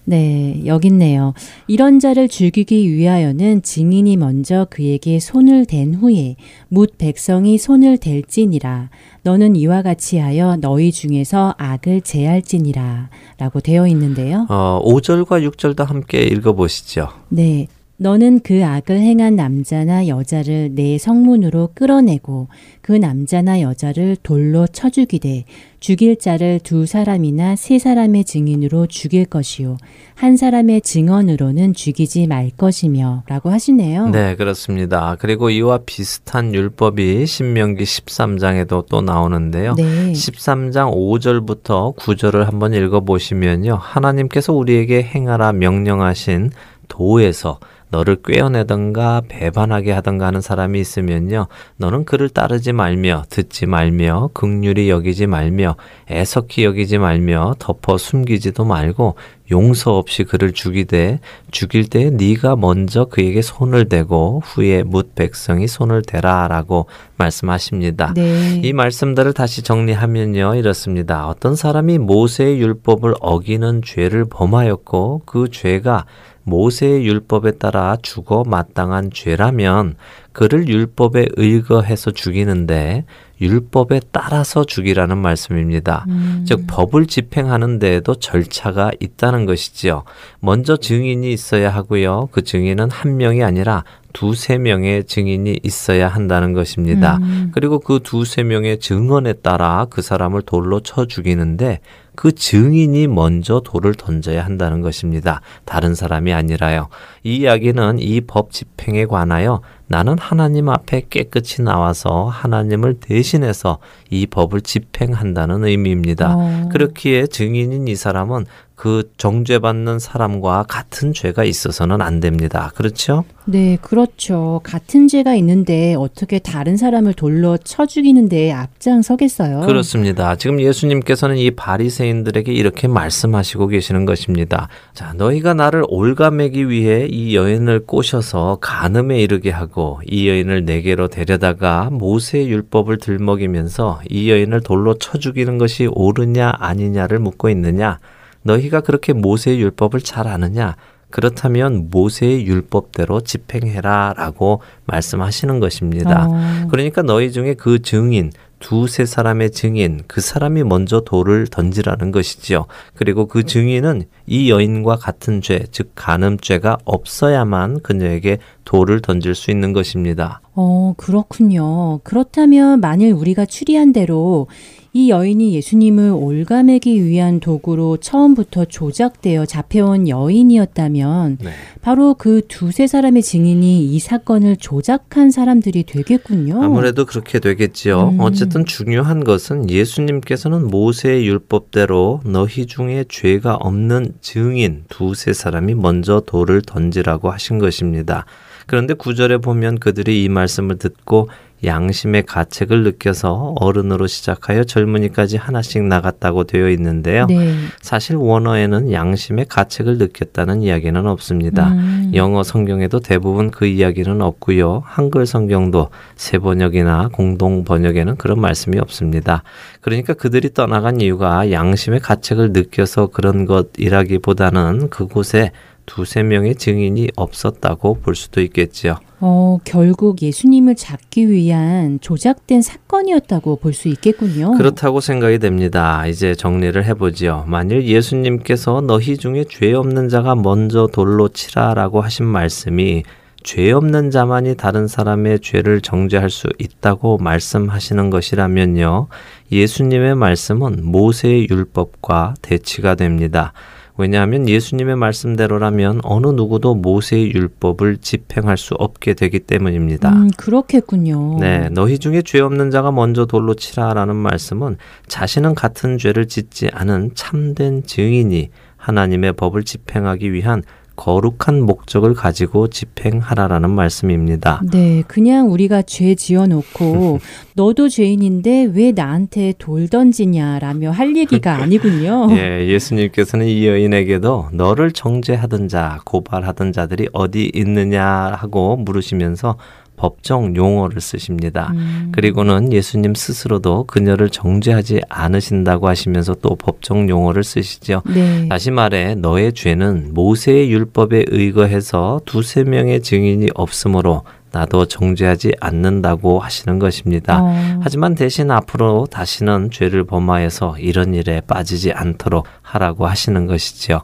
[SPEAKER 3] 네, 여기 있네요. 이런 자를 죽이기 위하여는 증인이 먼저 그에게 손을 댄 후에 묻 백성이 손을 댈지니라. 너는 이와 같이 하여 너희 중에서 악을 제할지니라. 라고 되어 있는데요.
[SPEAKER 4] 어, 5절과 6절도 함께 읽어보시죠.
[SPEAKER 3] 네. 너는 그 악을 행한 남자나 여자를 내 성문으로 끌어내고 그 남자나 여자를 돌로 쳐 죽이되 죽일 자를 두 사람이나 세 사람의 증인으로 죽일 것이요 한 사람의 증언으로는 죽이지 말 것이며 라고 하시네요.
[SPEAKER 4] 네, 그렇습니다. 그리고 이와 비슷한 율법이 신명기 13장에도 또 나오는데요. 네. 13장 5절부터 9절을 한번 읽어 보시면요. 하나님께서 우리에게 행하라 명령하신 도에서 너를 꿰어내던가 배반하게 하던가 하는 사람이 있으면요. 너는 그를 따르지 말며 듣지 말며 극률이 여기지 말며 애석히 여기지 말며 덮어 숨기지도 말고 용서 없이 그를 죽이되 죽일 때 네가 먼저 그에게 손을 대고 후에 묻 백성이 손을 대라라고 말씀하십니다. 네. 이 말씀들을 다시 정리하면요 이렇습니다. 어떤 사람이 모세의 율법을 어기는 죄를 범하였고 그 죄가 모세의 율법에 따라 죽어 마땅한 죄라면 그를 율법에 의거해서 죽이는데 율법에 따라서 죽이라는 말씀입니다. 음. 즉 법을 집행하는 데에도 절차가 있다는 것이지요. 먼저 증인이 있어야 하고요. 그 증인은 한 명이 아니라 두세 명의 증인이 있어야 한다는 것입니다. 음. 그리고 그 두세 명의 증언에 따라 그 사람을 돌로 쳐 죽이는데 그 증인이 먼저 돌을 던져야 한다는 것입니다. 다른 사람이 아니라요. 이 이야기는 이 법 집행에 관하여 나는 하나님 앞에 깨끗이 나와서 하나님을 대신해서 이 법을 집행한다는 의미입니다. 어. 그렇기에 증인인 이 사람은 그 정죄받는 사람과 같은 죄가 있어서는 안 됩니다. 그렇죠?
[SPEAKER 3] 네, 그렇죠. 같은 죄가 있는데 어떻게 다른 사람을 돌로 쳐 죽이는데 앞장서겠어요?
[SPEAKER 4] 그렇습니다. 지금 예수님께서는 이 바리새인들에게 이렇게 말씀하시고 계시는 것입니다. 자, 너희가 나를 올가매기 위해 이 여인을 꼬셔서 간음에 이르게 하고 이 여인을 내게로 데려다가 모세의 율법을 들먹이면서 이 여인을 돌로 쳐 죽이는 것이 옳으냐 아니냐를 묻고 있느냐? 너희가 그렇게 모세의 율법을 잘 아느냐? 그렇다면 모세의 율법대로 집행해라 라고 말씀하시는 것입니다. 어. 그러니까 너희 중에 그 증인, 두세 사람의 증인, 그 사람이 먼저 돌을 던지라는 것이지요. 그리고 그 증인은 이 여인과 같은 죄, 즉 간음죄가 없어야만 그녀에게 돌을 던질 수 있는 것입니다.
[SPEAKER 3] 어, 그렇군요. 그렇다면 만일 우리가 추리한 대로 이 여인이 예수님을 올가매기 위한 도구로 처음부터 조작되어 잡혀온 여인이었다면 네. 바로 그 두세 사람의 증인이 이 사건을 조작한 사람들이 되겠군요.
[SPEAKER 4] 아무래도 그렇게 되겠지요. 음. 어쨌든 중요한 것은 예수님께서는 모세의 율법대로 너희 중에 죄가 없는 증인 두세 사람이 먼저 돌을 던지라고 하신 것입니다. 그런데 구절에 보면 그들이 이 말씀을 듣고 양심의 가책을 느껴서 어른으로 시작하여 젊은이까지 하나씩 나갔다고 되어 있는데요. 네. 사실 원어에는 양심의 가책을 느꼈다는 이야기는 없습니다. 음. 영어 성경에도 대부분 그 이야기는 없고요. 한글 성경도 새 번역이나 공동 번역에는 그런 말씀이 없습니다. 그러니까 그들이 떠나간 이유가 양심의 가책을 느껴서 그런 것이라기보다는 그곳에 두세 명의 증인이 없었다고 볼 수도 있겠지요.
[SPEAKER 3] 어, 결국 예수님을 잡기 위한 조작된 사건이었다고 볼 수 있겠군요.
[SPEAKER 4] 그렇다고 생각이 됩니다. 이제 정리를 해보지요. 만일 예수님께서 너희 중에 죄 없는 자가 먼저 돌로 치라라고 하신 말씀이 죄 없는 자만이 다른 사람의 죄를 정죄할 수 있다고 말씀하시는 것이라면요. 예수님의 말씀은 모세의 율법과 대치가 됩니다. 왜냐하면 예수님의 말씀대로라면 어느 누구도 모세의 율법을 집행할 수 없게 되기 때문입니다.
[SPEAKER 3] 음, 그렇겠군요.
[SPEAKER 4] 네, 너희 중에 죄 없는 자가 먼저 돌로 치라라는 말씀은 자신은 같은 죄를 짓지 않은 참된 증인이 하나님의 법을 집행하기 위한 거룩한 목적을 가지고 집행하라라는 말씀입니다.
[SPEAKER 3] 네, 그냥 우리가 죄 지어 놓고 [laughs] 너도 죄인인데 왜 나한테 돌 던지냐라며 할 얘기가 [laughs] 아니군요.
[SPEAKER 4] 예, 예수님께서는 이 여인에게도 너를 정죄하던 자, 고발하던 자들이 어디 있느냐 하고 물으시면서 법정 용어를 쓰십니다. 음. 그리고는 예수님 스스로도 그녀를 정죄하지 않으신다고 하시면서 또 법정 용어를 쓰시죠. 네. 다시 말해 너의 죄는 모세의 율법에 의거해서 두세 명의 증인이 없으므로 나도 정죄하지 않는다고 하시는 것입니다. 어. 하지만 대신 앞으로 다시는 죄를 범하여서 이런 일에 빠지지 않도록 하라고 하시는 것이지요.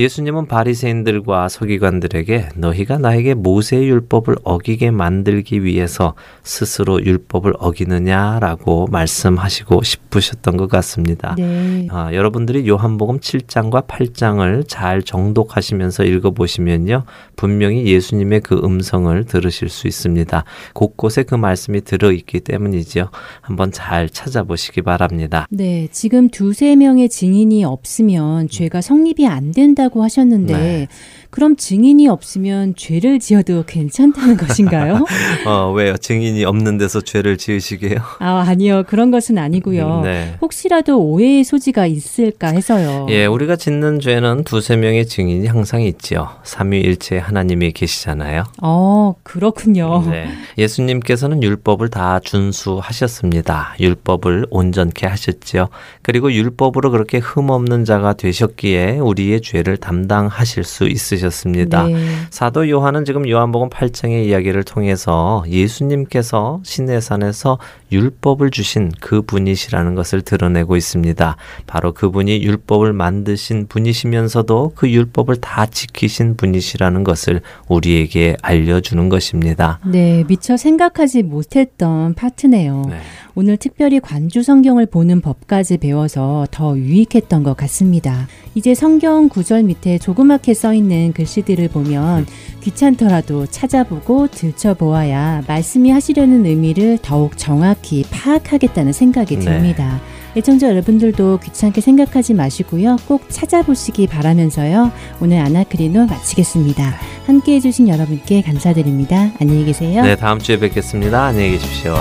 [SPEAKER 4] 예수님은 바리새인들과 서기관들에게 너희가 나에게 모세의 율법을 어기게 만들기 위해서 스스로 율법을 어기느냐라고 말씀하시고 싶으셨던 것 같습니다. 네. 아, 여러분들이 요한복음 7장과 8장을 잘 정독하시면서 읽어보시면요. 분명히 예수님의 그 음성을 들으실 수 있습니다. 곳곳에 그 말씀이 들어있기 때문이죠. 한번 잘 찾아보시기 바랍니다.
[SPEAKER 3] 네. 지금 두세 명의 증인이 없으면 죄가 성립이 안 된다 한다고 하셨는데 네. 그럼 증인이 없으면 죄를 지어도 괜찮다는 것인가요? [laughs]
[SPEAKER 4] 어, 왜요? 증인이 없는 데서 죄를 지으시게요?
[SPEAKER 3] 아, 아니요. 그런 것은 아니고요. 네. 혹시라도 오해의 소지가 있을까 해서요.
[SPEAKER 4] 예, 우리가 짓는 죄는 두세 명의 증인이 항상 있지요. 삼위일체 하나님이 계시잖아요.
[SPEAKER 3] 어, 그렇군요.
[SPEAKER 4] 네. 예수님께서는 율법을 다 준수하셨습니다. 율법을 온전케 하셨지요. 그리고 율법으로 그렇게 흠 없는 자가 되셨기에 우리의 죄를 담당하실 수 있으셨습니다. 있으셨습니다. 네. 사도 요한은 지금 요한복음 8장의 이야기를 통해서 예수님께서 시내산에서 율법을 주신 그 분이시라는 것을 드러내고 있습니다. 바로 그분이 율법을 만드신 분이시면서도 그 율법을 다 지키신 분이시라는 것을 우리에게 알려주는 것입니다.
[SPEAKER 3] 네, 미처 생각하지 못했던 파트네요. 네. 오늘 특별히 관주 성경을 보는 법까지 배워서 더 유익했던 것 같습니다. 이제 성경 구절 밑에 조그맣게 써 있는 글씨들을 보면 귀찮더라도 찾아보고 들춰보아야 말씀이 하시려는 의미를 더욱 정확히 파악하겠다는 생각이 네. 듭니다. 애청자 여러분들도 귀찮게 생각하지 마시고요. 꼭 찾아보시기 바라면서요. 오늘 아나크리노 마치겠습니다. 함께 해주신 여러분께 감사드립니다. 안녕히 계세요.
[SPEAKER 4] 네, 다음 주에 뵙겠습니다. 안녕히 계십시오.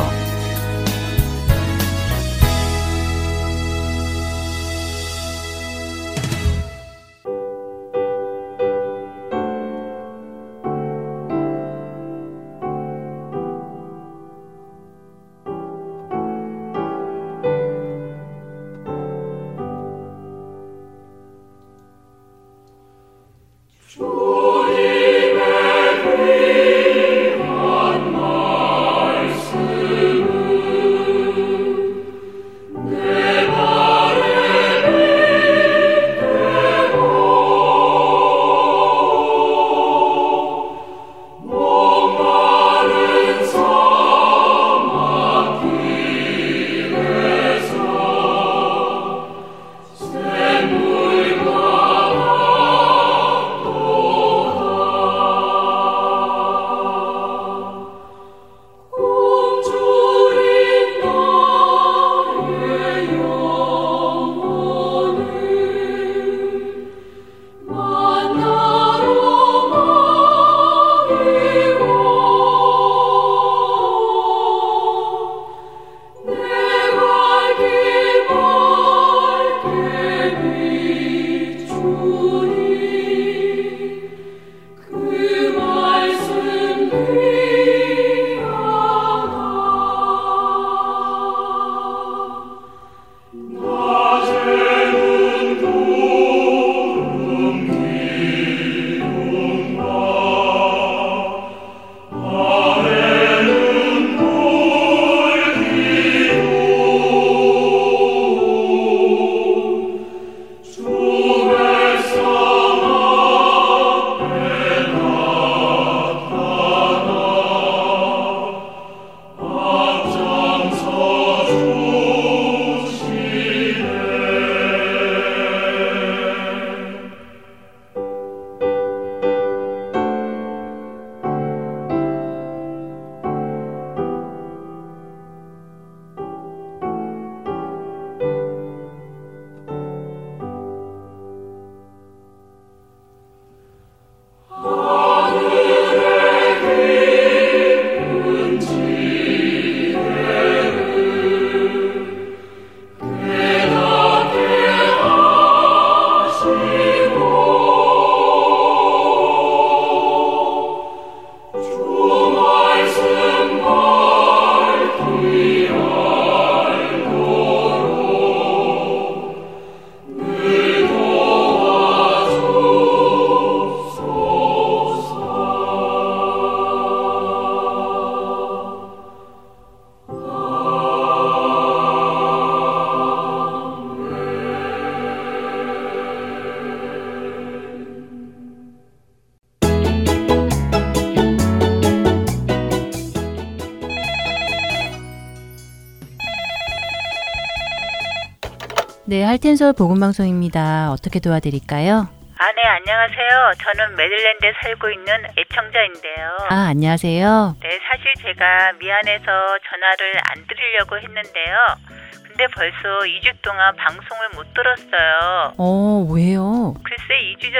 [SPEAKER 3] 할텐서 복음방송입니다. 어떻게 도와드릴까요?
[SPEAKER 5] 아, 네, 안녕하세요. 저는 메릴랜드에 살고 있는 애청자인데요.
[SPEAKER 3] 아, 안녕하세요.
[SPEAKER 5] 네, 사실 제가 미안해서 전화를 안 드리려고 했는데요. 근데 벌써 2주 동안 방송을 못 들었어요.
[SPEAKER 3] 어, 왜요?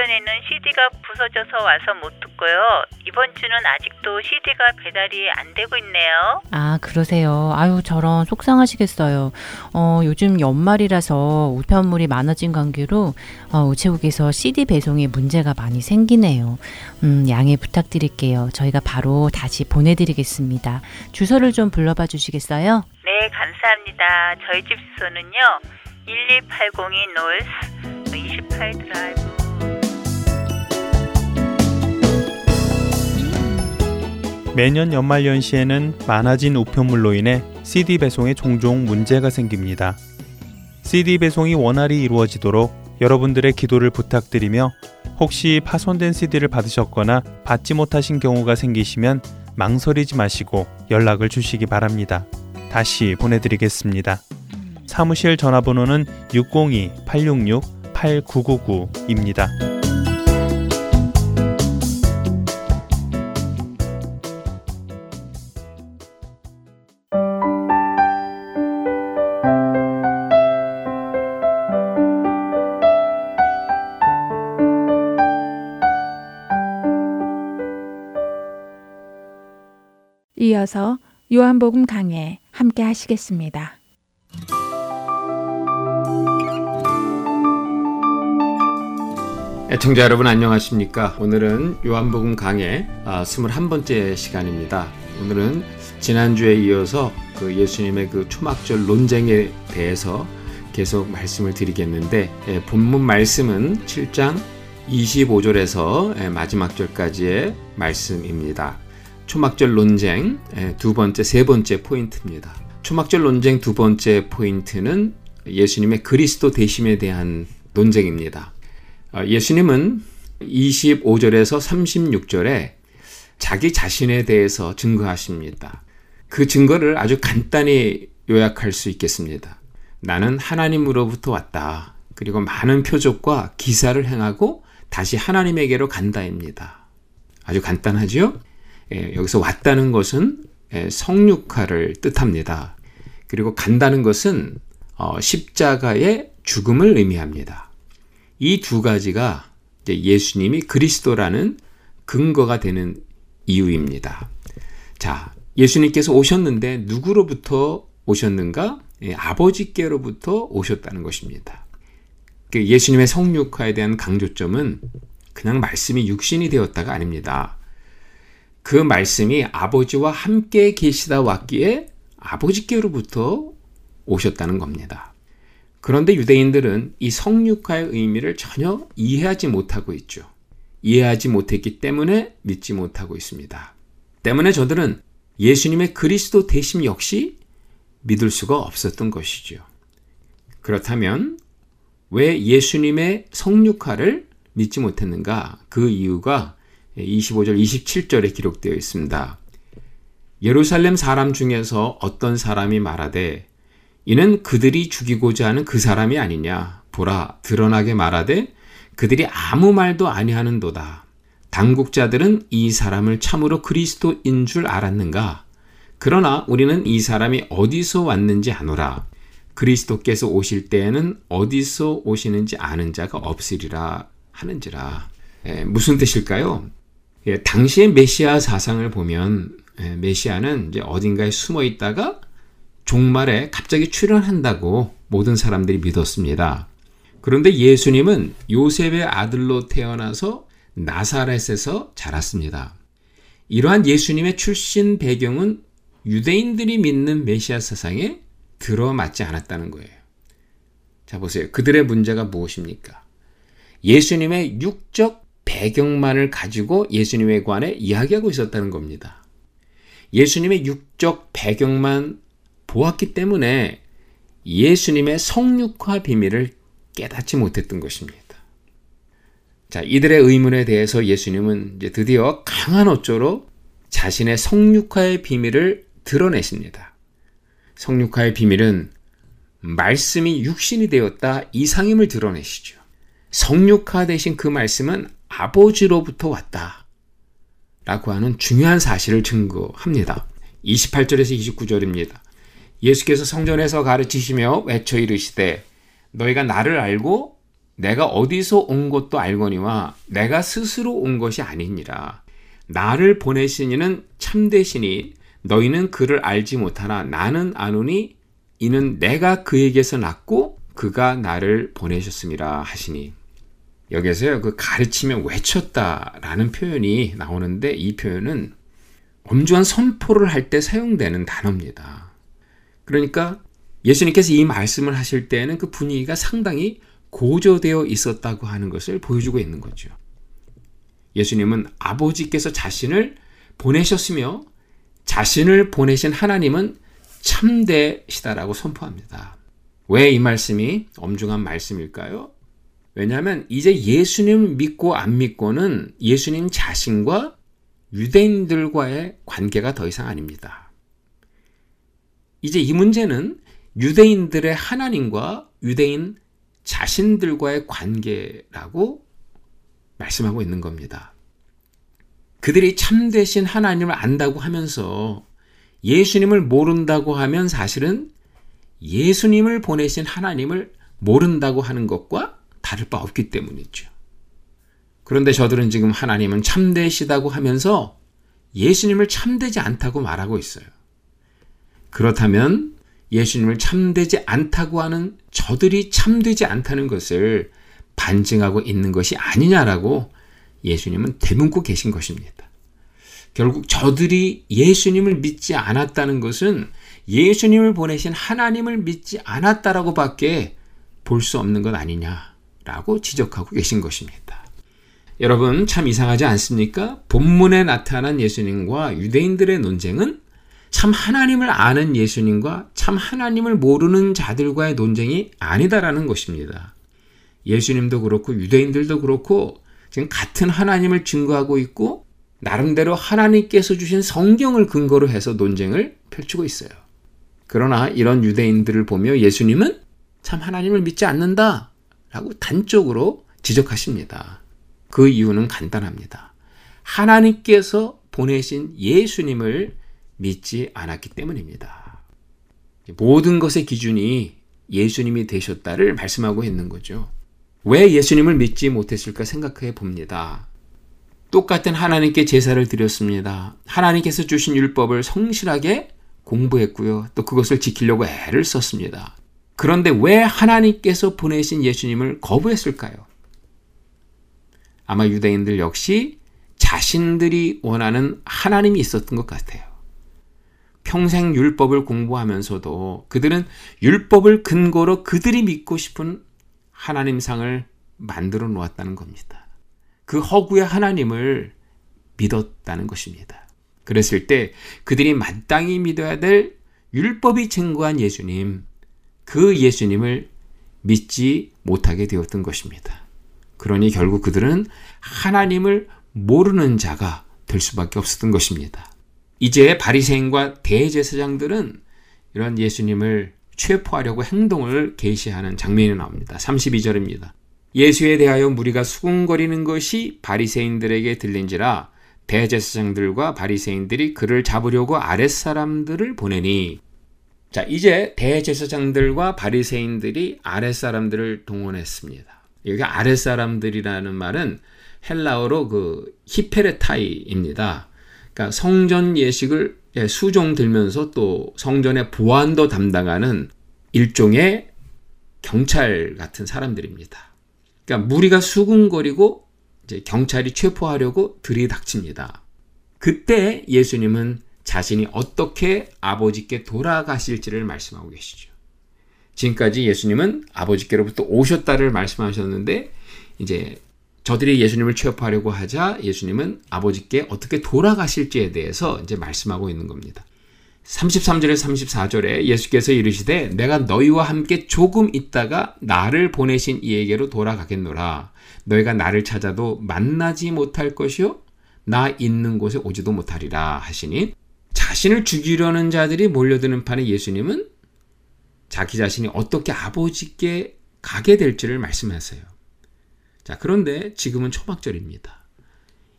[SPEAKER 5] 글쎄 2주 전에는 CD가 부서져서 와서 못 듣고요. 이번 주는 아직도 CD가 배달이 안 되고 있네요.
[SPEAKER 3] 아, 그러세요. 아유, 저런 속상하시겠어요. 어, 요즘 연말이라서 우편물이 많아진 관계로 어, 우체국에서 CD 배송에 문제가 많이 생기네요. 음, 양해 부탁드릴게요. 저희가 바로 다시 보내드리겠습니다. 주소를 좀 불러봐 주시겠어요?
[SPEAKER 5] 네, 감사합니다. 저희 집 주소는요. 12802 노스 28 드라이브.
[SPEAKER 6] 매년 연말 연시에는 많아진 우편물로 인해 CD 배송에 종종 문제가 생깁니다. CD 배송이 원활히 이루어지도록 여러분들의 기도를 부탁드리며 혹시 파손된 CD를 받으셨거나 받지 못하신 경우가 생기시면 망설이지 마시고 연락을 주시기 바랍니다. 다시 보내드리겠습니다. 사무실 전화번호는 602-866-8999입니다.
[SPEAKER 1] 이어서 요한복음 강해 함께 하시겠습니다.
[SPEAKER 7] 애청자 여러분 안녕하십니까? 오늘은 요한복음 강의 21번째 시간입니다. 오늘은 지난주에 이어서 그 예수님의 그 초막절 논쟁에 대해서 계속 말씀을 드리겠는데 예, 본문 말씀은 7장 25절에서 예, 마지막 절까지의 말씀입니다. 초막절 논쟁 예, 두 번째, 세 번째 포인트입니다. 초막절 논쟁 두 번째 포인트는 예수님의 그리스도 대심에 대한 논쟁입니다. 어, 예수님은 25절에서 36절에 자기 자신에 대해서 증거하십니다. 그 증거를 아주 간단히 요약할 수 있겠습니다. 나는 하나님으로부터 왔다. 그리고 많은 표적과 기사를 행하고 다시 하나님에게로 간다입니다. 아주 간단하죠? 예, 여기서 왔다는 것은 예, 성육화를 뜻합니다. 그리고 간다는 것은 어, 십자가의 죽음을 의미합니다. 이 두 가지가 예수님이 그리스도라는 근거가 되는 이유입니다. 자, 예수님께서 오셨는데 누구로부터 오셨는가? 예, 아버지께로부터 오셨다는 것입니다. 그 예수님의 성육화에 대한 강조점은 그냥 말씀이 육신이 되었다가 아닙니다. 그 말씀이 아버지와 함께 계시다 왔기에 아버지께로부터 오셨다는 겁니다. 그런데 유대인들은 이 성육화의 의미를 전혀 이해하지 못하고 있죠. 이해하지 못했기 때문에 믿지 못하고 있습니다. 때문에 저들은 예수님의 그리스도 대심 역시 믿을 수가 없었던 것이죠. 그렇다면 왜 예수님의 성육화를 믿지 못했는가? 그 이유가 25절, 27절에 기록되어 있습니다. 예루살렘 사람 중에서 어떤 사람이 말하되 이는 그들이 죽이고자 하는 그 사람이 아니냐 보라 드러나게 말하되 그들이 아무 말도 아니하는도다. 당국자들은 이 사람을 참으로 그리스도인 줄 알았는가? 그러나 우리는 이 사람이 어디서 왔는지 아노라. 그리스도께서 오실 때에는 어디서 오시는지 아는 자가 없으리라 하는지라. 에, 무슨 뜻일까요? 예, 당시의 메시아 사상을 보면 예, 메시아는 이제 어딘가에 숨어 있다가 종말에 갑자기 출현한다고 모든 사람들이 믿었습니다. 그런데 예수님은 요셉의 아들로 태어나서 나사렛에서 자랐습니다. 이러한 예수님의 출신 배경은 유대인들이 믿는 메시아 사상에 들어맞지 않았다는 거예요. 자, 보세요. 그들의 문제가 무엇입니까? 예수님의 육적 배경만을 가지고 예수님에 관해 이야기하고 있었다는 겁니다. 예수님의 육적 배경만 보았기 때문에 예수님의 성육화 비밀을 깨닫지 못했던 것입니다. 자, 이들의 의문에 대해서 예수님은 이제 드디어 강한 어조로 자신의 성육화의 비밀을 드러내십니다. 성육화의 비밀은 말씀이 육신이 되었다 이상임을 드러내시죠. 성육화 되신 그 말씀은 아버지로부터 왔다. 라고 하는 중요한 사실을 증거합니다. 28절에서 29절입니다. 예수께서 성전에서 가르치시며 외쳐 이르시되 너희가 나를 알고 내가 어디서 온 것도 알거니와 내가 스스로 온 것이 아니니라. 나를 보내신 이는 참되시니 너희는 그를 알지 못하나 나는 아노니 이는 내가 그에게서 났고 그가 나를 보내셨음이라 하시니 여기서요 그 가르치며 외쳤다라는 표현이 나오는데 이 표현은 엄중한 선포를 할 때 사용되는 단어입니다. 그러니까 예수님께서 이 말씀을 하실 때는 그 분위기가 상당히 고조되어 있었다고 하는 것을 보여주고 있는 거죠. 예수님은 아버지께서 자신을 보내셨으며 자신을 보내신 하나님은 참되시다라고 선포합니다. 왜 이 말씀이 엄중한 말씀일까요? 왜냐하면 이제 예수님 믿고 안 믿고는 예수님 자신과 유대인들과의 관계가 더 이상 아닙니다. 이제 이 문제는 유대인들의 하나님과 유대인 자신들과의 관계라고 말씀하고 있는 겁니다. 그들이 참되신 하나님을 안다고 하면서 예수님을 모른다고 하면 사실은 예수님을 보내신 하나님을 모른다고 하는 것과 다를 바 없기 때문이죠. 그런데 저들은 지금 하나님은 참되시다고 하면서 예수님을 참되지 않다고 말하고 있어요. 그렇다면 예수님을 참되지 않다고 하는 저들이 참되지 않다는 것을 반증하고 있는 것이 아니냐라고 예수님은 대문고 계신 것입니다. 결국 저들이 예수님을 믿지 않았다는 것은 예수님을 보내신 하나님을 믿지 않았다라고 밖에 볼 수 없는 것 아니냐 라고 지적하고 계신 것입니다. 여러분 참 이상하지 않습니까? 본문에 나타난 예수님과 유대인들의 논쟁은 참 하나님을 아는 예수님과 참 하나님을 모르는 자들과의 논쟁이 아니다라는 것입니다. 예수님도 그렇고 유대인들도 그렇고 지금 같은 하나님을 증거하고 있고 나름대로 하나님께서 주신 성경을 근거로 해서 논쟁을 펼치고 있어요. 그러나 이런 유대인들을 보며 예수님은 참 하나님을 믿지 않는다 라고 단적으로 지적하십니다. 그 이유는 간단합니다. 하나님께서 보내신 예수님을 믿지 않았기 때문입니다. 모든 것의 기준이 예수님이 되셨다를 말씀하고 있는 거죠. 왜 예수님을 믿지 못했을까 생각해 봅니다. 똑같은 하나님께 제사를 드렸습니다. 하나님께서 주신 율법을 성실하게 공부했고요. 또 그것을 지키려고 애를 썼습니다. 그런데 왜 하나님께서 보내신 예수님을 거부했을까요? 아마 유대인들 역시 자신들이 원하는 하나님이 있었던 것 같아요. 평생 율법을 공부하면서도 그들은 율법을 근거로 그들이 믿고 싶은 하나님상을 만들어 놓았다는 겁니다. 그 허구의 하나님을 믿었다는 것입니다. 그랬을 때 그들이 마땅히 믿어야 될 율법이 증거한 예수님, 그 예수님을 믿지 못하게 되었던 것입니다. 그러니 결국 그들은 하나님을 모르는 자가 될 수밖에 없었던 것입니다. 이제 바리새인과 대제사장들은 이런 예수님을 체포하려고 행동을 개시하는 장면이 나옵니다. 32절입니다. 예수에 대하여 무리가 수군거리는 것이 바리새인들에게 들린지라 대제사장들과 바리새인들이 그를 잡으려고 아랫사람들을 보내니 자 이제 대제사장들과 바리새인들이 아랫사람들을 동원했습니다. 여기 아랫사람들이라는 말은 헬라어로 그 히페레타이입니다. 그러니까 성전 예식을 수종 들면서 또 성전의 보안도 담당하는 일종의 경찰 같은 사람들입니다. 그러니까 무리가 수군거리고 이제 경찰이 체포하려고 들이닥칩니다. 그때 예수님은 자신이 어떻게 아버지께 돌아가실지를 말씀하고 계시죠. 지금까지 예수님은 아버지께로부터 오셨다를 말씀하셨는데 이제 저들이 예수님을 취업하려고 하자 예수님은 아버지께 어떻게 돌아가실지에 대해서 이제 말씀하고 있는 겁니다. 33절에 34절에 예수께서 이르시되 내가 너희와 함께 조금 있다가 나를 보내신 이에게로 돌아가겠노라. 너희가 나를 찾아도 만나지 못할 것이요 나 있는 곳에 오지도 못하리라 하시니 자신을 죽이려는 자들이 몰려드는 판에 예수님은 자기 자신이 어떻게 아버지께 가게 될지를 말씀하세요. 자, 그런데 지금은 초막절입니다.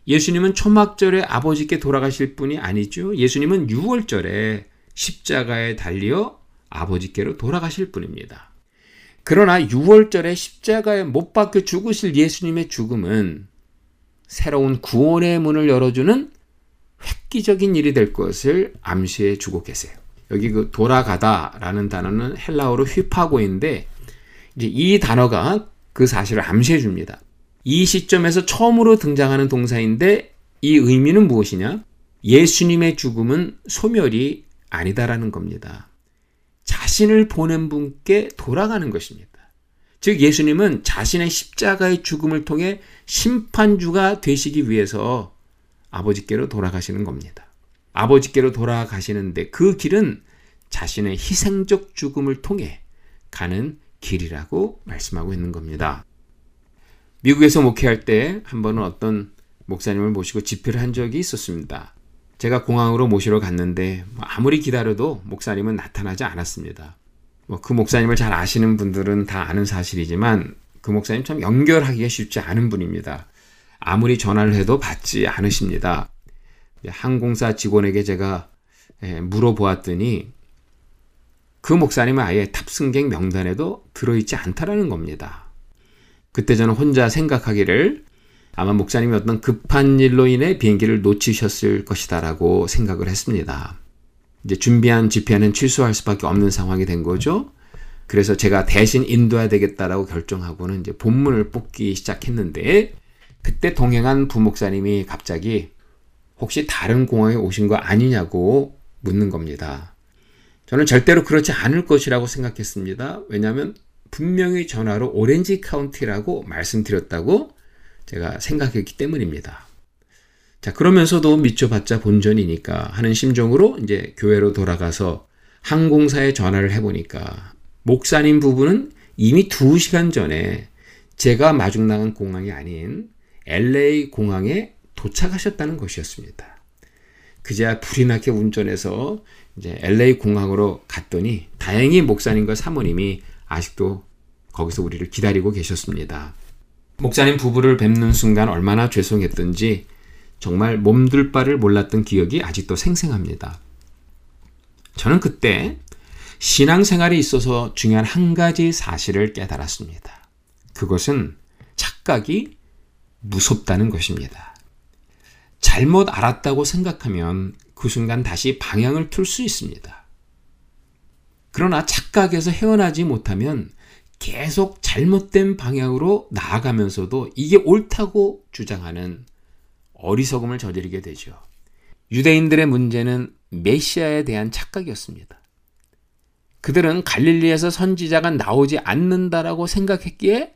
[SPEAKER 7] 예수님은 초막절에 아버지께 돌아가실 분이 아니죠. 예수님은 6월절에 십자가에 달려 아버지께로 돌아가실 분입니다. 그러나 6월절에 십자가에 못 박혀 죽으실 예수님의 죽음은 새로운 구원의 문을 열어주는 획기적인 일이 될 것을 암시해 주고 계세요. 여기 그 돌아가다라는 단어는 헬라어로 휘파고인데 이제 이 단어가 그 사실을 암시해 줍니다. 이 시점에서 처음으로 등장하는 동사인데 이 의미는 무엇이냐? 예수님의 죽음은 소멸이 아니다라는 겁니다. 자신을 보낸 분께 돌아가는 것입니다. 즉 예수님은 자신의 십자가의 죽음을 통해 심판주가 되시기 위해서 아버지께로 돌아가시는 겁니다. 아버지께로 돌아가시는데 그 길은 자신의 희생적 죽음을 통해 가는 길이라고 말씀하고 있는 겁니다. 미국에서 목회할 때 한 번은 어떤 목사님을 모시고 집회를 한 적이 있었습니다. 제가 공항으로 모시러 갔는데 뭐 아무리 기다려도 목사님은 나타나지 않았습니다. 뭐 그 목사님을 잘 아시는 분들은 다 아는 사실이지만 그 목사님 참 연결하기가 쉽지 않은 분입니다. 아무리 전화를 해도 받지 않으십니다. 항공사 직원에게 제가 예, 물어보았더니 그 목사님은 아예 탑승객 명단에도 들어있지 않다라는 겁니다. 그때 저는 혼자 생각하기를 아마 목사님이 어떤 급한 일로 인해 비행기를 놓치셨을 것이다라고 생각을 했습니다. 이제 준비한 집회는 취소할 수밖에 없는 상황이 된 거죠. 그래서 제가 대신 인도해야 되겠다라고 결정하고는 이제 본문을 뽑기 시작했는데 그때 동행한 부목사님이 갑자기 혹시 다른 공항에 오신 거 아니냐고 묻는 겁니다. 저는 절대로 그렇지 않을 것이라고 생각했습니다. 왜냐하면 분명히 전화로 오렌지 카운티라고 말씀드렸다고 제가 생각했기 때문입니다. 자, 그러면서도 미쳐봤자 본전이니까 하는 심정으로 이제 교회로 돌아가서 항공사에 전화를 해보니까 목사님 부부는 이미 두 시간 전에 제가 마중 나간 공항이 아닌 LA 공항에 도착하셨다는 것이었습니다. 그제야 불이 나게 운전해서 이제 LA 공항으로 갔더니 다행히 목사님과 사모님이 아직도 거기서 우리를 기다리고 계셨습니다. 목사님 부부를 뵙는 순간 얼마나 죄송했던지 정말 몸둘 바를 몰랐던 기억이 아직도 생생합니다. 저는 그때 신앙생활에 있어서 중요한 한 가지 사실을 깨달았습니다. 그것은 착각이 무섭다는 것입니다. 잘못 알았다고 생각하면 그 순간 다시 방향을 틀 수 있습니다. 그러나 착각에서 헤어나지 못하면 계속 잘못된 방향으로 나아가면서도 이게 옳다고 주장하는 어리석음을 저지르게 되죠. 유대인들의 문제는 메시아에 대한 착각이었습니다. 그들은 갈릴리에서 선지자가 나오지 않는다라고 생각했기에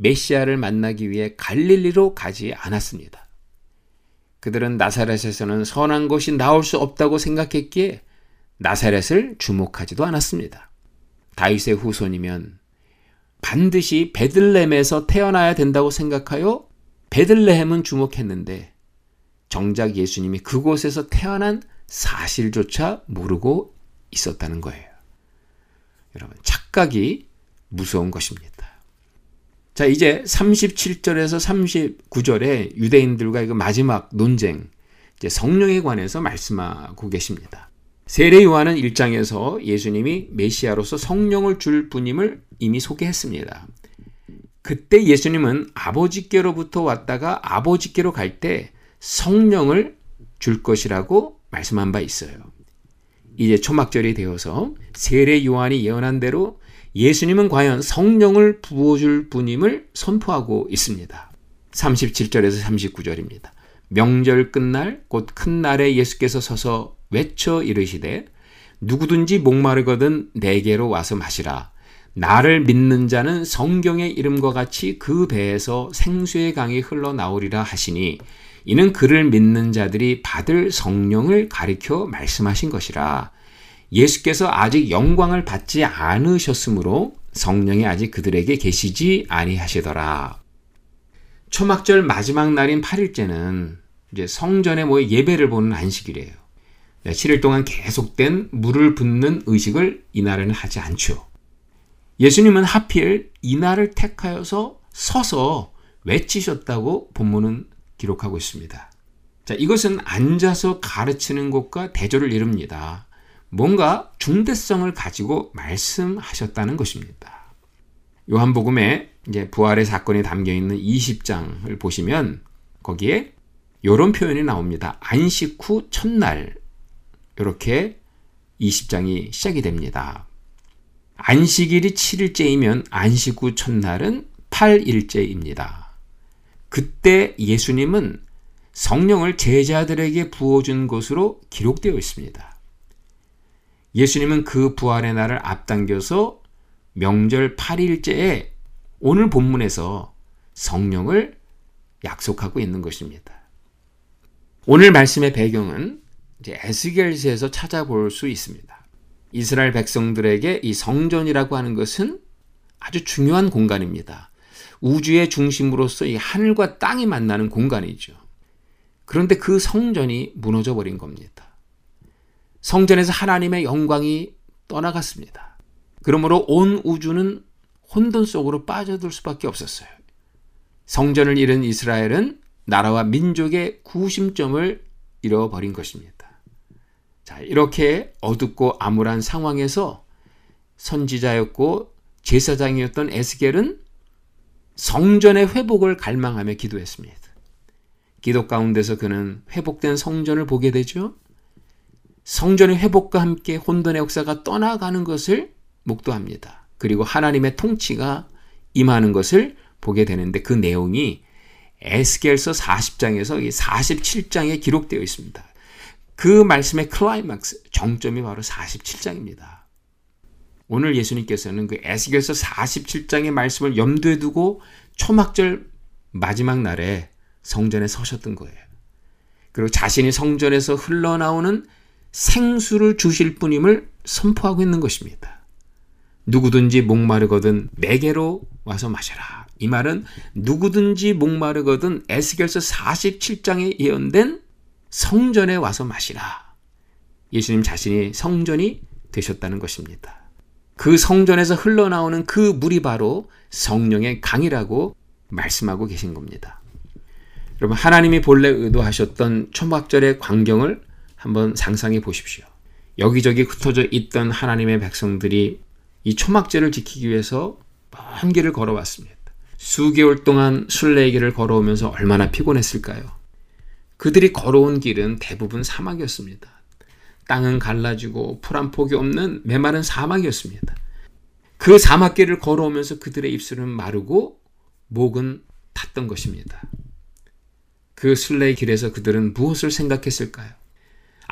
[SPEAKER 7] 메시아를 만나기 위해 갈릴리로 가지 않았습니다. 그들은 나사렛에서는 선한 것이 나올 수 없다고 생각했기에 나사렛을 주목하지도 않았습니다. 다윗의 후손이면 반드시 베들렘에서 태어나야 된다고 생각하여 베들레헴은 주목했는데 정작 예수님이 그곳에서 태어난 사실조차 모르고 있었다는 거예요. 여러분, 착각이 무서운 것입니다. 자, 이제 37절에서 39절에 유대인들과 그 마지막 논쟁, 이제 성령에 관해서 말씀하고 계십니다. 세례 요한은 1장에서 예수님이 메시아로서 성령을 줄 분임을 이미 소개했습니다. 그때 예수님은 아버지께로부터 왔다가 아버지께로 갈 때 성령을 줄 것이라고 말씀한 바 있어요. 이제 초막절이 되어서 세례 요한이 예언한 대로 예수님은 과연 성령을 부어줄 분임을 선포하고 있습니다. 37절에서 39절입니다. 명절 끝날 곧 큰 날에 예수께서 서서 외쳐 이르시되 누구든지 목마르거든 내게로 와서 마시라. 나를 믿는 자는 성경의 이름과 같이 그 배에서 생수의 강이 흘러나오리라 하시니 이는 그를 믿는 자들이 받을 성령을 가리켜 말씀하신 것이라. 예수께서 아직 영광을 받지 않으셨으므로 성령이 아직 그들에게 계시지 아니하시더라. 초막절 마지막 날인 8일째는 이제 성전에 모여 예배를 보는 안식일이에요. 7일 네, 동안 계속된 물을 붓는 의식을 이날에는 하지 않죠. 예수님은 하필 이날을 택하여서 서서 외치셨다고 본문은 기록하고 있습니다. 자, 이것은 앉아서 가르치는 것과 대조를 이룹니다. 뭔가 중대성을 가지고 말씀하셨다는 것입니다. 요한복음에 이제 부활의 사건이 담겨 있는 20장을 보시면 거기에 이런 표현이 나옵니다. 안식 후 첫날 이렇게 20장이 시작이 됩니다. 안식일이 7일째이면 안식 후 첫날은 8일째입니다. 그때 예수님은 성령을 제자들에게 부어준 것으로 기록되어 있습니다. 예수님은 그 부활의 날을 앞당겨서 명절 8일째에 오늘 본문에서 성령을 약속하고 있는 것입니다. 오늘 말씀의 배경은 에스겔서에서 찾아볼 수 있습니다. 이스라엘 백성들에게 이 성전이라고 하는 것은 아주 중요한 공간입니다. 우주의 중심으로서 이 하늘과 땅이 만나는 공간이죠. 그런데 그 성전이 무너져 버린 겁니다. 성전에서 하나님의 영광이 떠나갔습니다. 그러므로 온 우주는 혼돈 속으로 빠져들 수밖에 없었어요. 성전을 잃은 이스라엘은 나라와 민족의 구심점을 잃어버린 것입니다. 자, 이렇게 어둡고 암울한 상황에서 선지자였고 제사장이었던 에스겔은 성전의 회복을 갈망하며 기도했습니다. 기도 가운데서 그는 회복된 성전을 보게 되죠. 성전의 회복과 함께 혼돈의 역사가 떠나가는 것을 목도합니다. 그리고 하나님의 통치가 임하는 것을 보게 되는데 그 내용이 에스겔서 40장에서 47장에 기록되어 있습니다. 그 말씀의 클라이막스, 정점이 바로 47장입니다. 오늘 예수님께서는 그 에스겔서 47장의 말씀을 염두에 두고 초막절 마지막 날에 성전에 서셨던 거예요. 그리고 자신이 성전에서 흘러나오는 생수를 주실 분임을 선포하고 있는 것입니다. 누구든지 목마르거든 내게로 와서 마셔라. 이 말은 누구든지 목마르거든 에스겔서 47장에 예언된 성전에 와서 마시라. 예수님 자신이 성전이 되셨다는 것입니다. 그 성전에서 흘러나오는 그 물이 바로 성령의 강이라고 말씀하고 계신 겁니다. 여러분, 하나님이 본래 의도하셨던 초막절의 광경을 한번 상상해 보십시오. 여기저기 흩어져 있던 하나님의 백성들이 이 초막절을 지키기 위해서 먼 길을 걸어왔습니다. 수개월 동안 순례의 길을 걸어오면서 얼마나 피곤했을까요? 그들이 걸어온 길은 대부분 사막이었습니다. 땅은 갈라지고 풀 한 폭이 없는 메마른 사막이었습니다. 그 사막길을 걸어오면서 그들의 입술은 마르고 목은 탔던 것입니다. 그 순례의 길에서 그들은 무엇을 생각했을까요?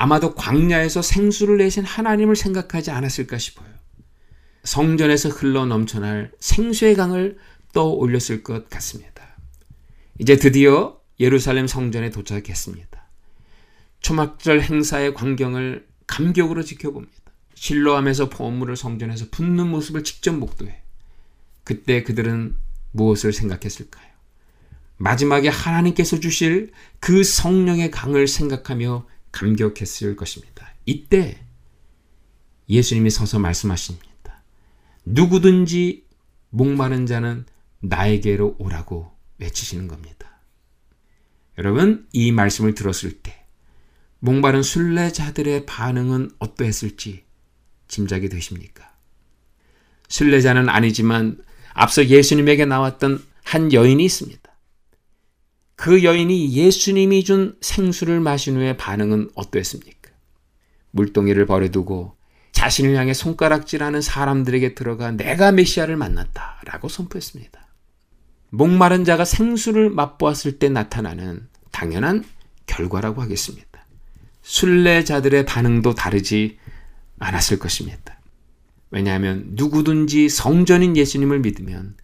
[SPEAKER 7] 아마도 광야에서 생수를 내신 하나님을 생각하지 않았을까 싶어요. 성전에서 흘러 넘쳐날 생수의 강을 떠올렸을 것 같습니다. 이제 드디어 예루살렘 성전에 도착했습니다. 초막절 행사의 광경을 감격으로 지켜봅니다. 실로함에서 보물을 성전에서 붓는 모습을 직접 목도해. 그때 그들은 무엇을 생각했을까요? 마지막에 하나님께서 주실 그 성령의 강을 생각하며 감격했을 것입니다. 이때 예수님이 서서 말씀하십니다. 누구든지 목마른 자는 나에게로 오라고 외치시는 겁니다. 여러분, 이 말씀을 들었을 때 목마른 순례자들의 반응은 어떠했을지 짐작이 되십니까? 순례자는 아니지만 앞서 예수님에게 나왔던 한 여인이 있습니다. 그 여인이 예수님이 준 생수를 마신 후에 반응은 어떠했습니까? 물동이를 버려두고 자신을 향해 손가락질하는 사람들에게 들어가 내가 메시아를 만났다 라고 선포했습니다. 목마른 자가 생수를 맛보았을 때 나타나는 당연한 결과라고 하겠습니다. 순례자들의 반응도 다르지 않았을 것입니다. 왜냐하면 누구든지 성전인 예수님을 믿으면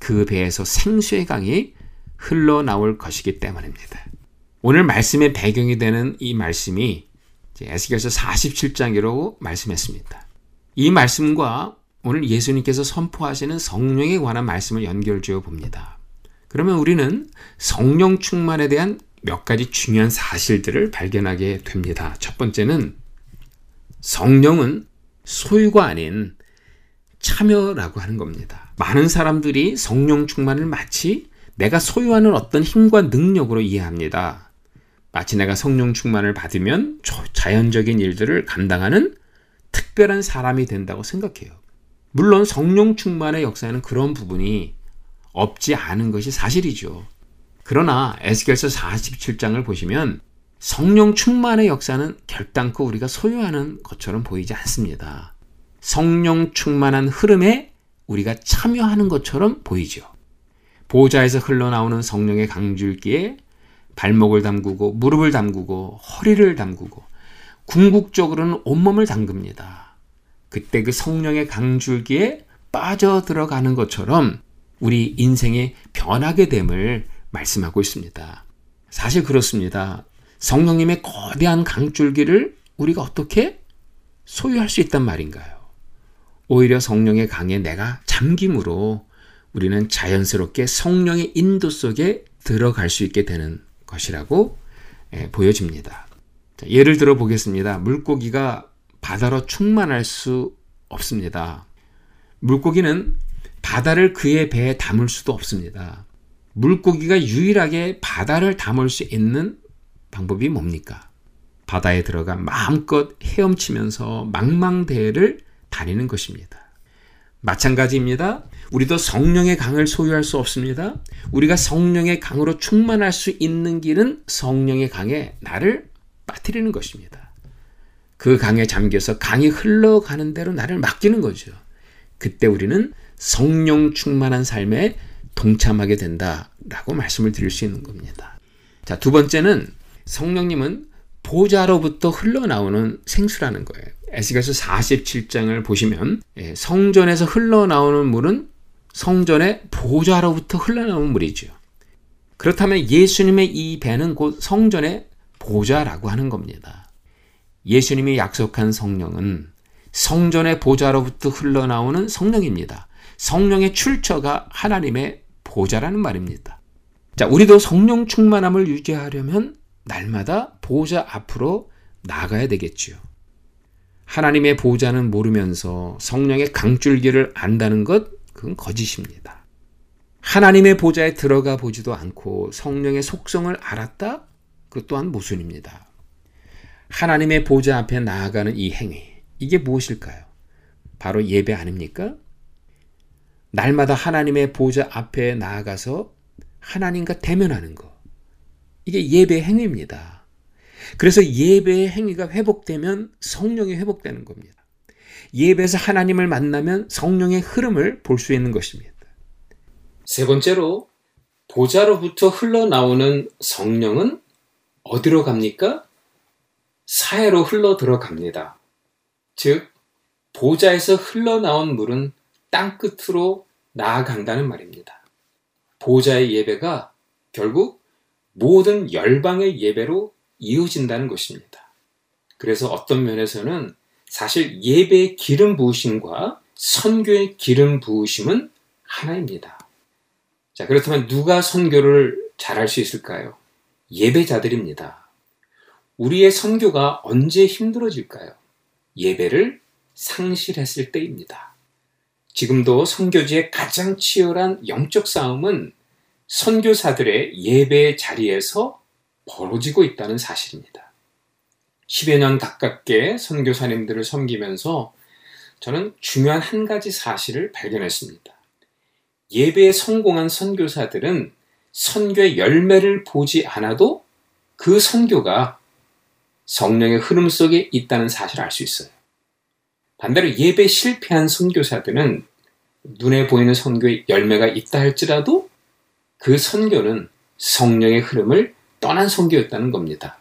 [SPEAKER 7] 그 배에서 생수의 강이 흘러나올 것이기 때문입니다. 오늘 말씀의 배경이 되는 이 말씀이 에스겔서 47장이라고 말씀했습니다. 이 말씀과 오늘 예수님께서 선포하시는 성령에 관한 말씀을 연결지어 봅니다. 그러면 우리는 성령 충만에 대한 몇 가지 중요한 사실들을 발견하게 됩니다. 첫 번째는 성령은 소유가 아닌 참여라고 하는 겁니다. 많은 사람들이 성령 충만을 마치 내가 소유하는 어떤 힘과 능력으로 이해합니다. 마치 내가 성령 충만을 받으면 자연적인 일들을 감당하는 특별한 사람이 된다고 생각해요. 물론 성령 충만의 역사에는 그런 부분이 없지 않은 것이 사실이죠. 그러나 에스겔서 47장을 보시면 성령 충만의 역사는 결단코 우리가 소유하는 것처럼 보이지 않습니다. 성령 충만한 흐름에 우리가 참여하는 것처럼 보이죠. 보좌에서 흘러나오는 성령의 강줄기에 발목을 담그고 무릎을 담그고 허리를 담그고 궁극적으로는 온몸을 담급니다. 그때 그 성령의 강줄기에 빠져 들어가는 것처럼 우리 인생의 변하게 됨을 말씀하고 있습니다. 사실 그렇습니다. 성령님의 거대한 강줄기를 우리가 어떻게 소유할 수 있단 말인가요? 오히려 성령의 강에 내가 잠김으로 우리는 자연스럽게 성령의 인도 속에 들어갈 수 있게 되는 것이라고 예, 보여집니다. 예를 들어 보겠습니다. 물고기가 바다로 충만할 수 없습니다. 물고기는 바다를 그의 배에 담을 수도 없습니다. 물고기가 유일하게 바다를 담을 수 있는 방법이 뭡니까? 바다에 들어가 마음껏 헤엄치면서 망망대해를 다니는 것입니다. 마찬가지입니다. 우리도 성령의 강을 소유할 수 없습니다. 우리가 성령의 강으로 충만할 수 있는 길은 성령의 강에 나를 빠뜨리는 것입니다. 그 강에 잠겨서 강이 흘러가는 대로 나를 맡기는 거죠. 그때 우리는 성령 충만한 삶에 동참하게 된다라고 말씀을 드릴 수 있는 겁니다. 자, 두 번째는 성령님은 보좌로부터 흘러나오는 생수라는 거예요. 에스겔서 47장을 보시면 예, 성전에서 흘러나오는 물은 성전의 보좌로부터 흘러나오는 물이죠. 그렇다면 예수님의 이 배는 곧 성전의 보좌라고 하는 겁니다. 예수님이 약속한 성령은 성전의 보좌로부터 흘러나오는 성령입니다. 성령의 출처가 하나님의 보좌라는 말입니다. 자, 우리도 성령 충만함을 유지하려면 날마다 보좌 앞으로 나가야 되겠지요. 하나님의 보좌는 모르면서 성령의 강줄기를 안다는 것, 그건 거짓입니다. 하나님의 보좌에 들어가 보지도 않고 성령의 속성을 알았다? 그 또한 모순입니다. 하나님의 보좌 앞에 나아가는 이 행위, 이게 무엇일까요? 바로 예배 아닙니까? 날마다 하나님의 보좌 앞에 나아가서 하나님과 대면하는 것. 이게 예배 행위입니다. 그래서 예배의 행위가 회복되면 성령이 회복되는 겁니다. 예배에서 하나님을 만나면 성령의 흐름을 볼 수 있는 것입니다. 세 번째로 보좌로부터 흘러나오는 성령은 어디로 갑니까? 사해로 흘러 들어갑니다. 즉, 보좌에서 흘러나온 물은 땅 끝으로 나아간다는 말입니다. 보좌의 예배가 결국 모든 열방의 예배로 이어진다는 것입니다. 그래서 어떤 면에서는 사실 예배의 기름 부으심과 선교의 기름 부으심은 하나입니다. 자, 그렇다면 누가 선교를 잘할 수 있을까요? 예배자들입니다. 우리의 선교가 언제 힘들어질까요? 예배를 상실했을 때입니다. 지금도 선교지의 가장 치열한 영적 싸움은 선교사들의 예배 자리에서 벌어지고 있다는 사실입니다. 10여 년 가깝게 선교사님들을 섬기면서 저는 중요한 한 가지 사실을 발견했습니다. 예배에 성공한 선교사들은 선교의 열매를 보지 않아도 그 선교가 성령의 흐름 속에 있다는 사실을 알 수 있어요. 반대로 예배 실패한 선교사들은 눈에 보이는 선교의 열매가 있다 할지라도 그 선교는 성령의 흐름을 떠난 선교였다는 겁니다.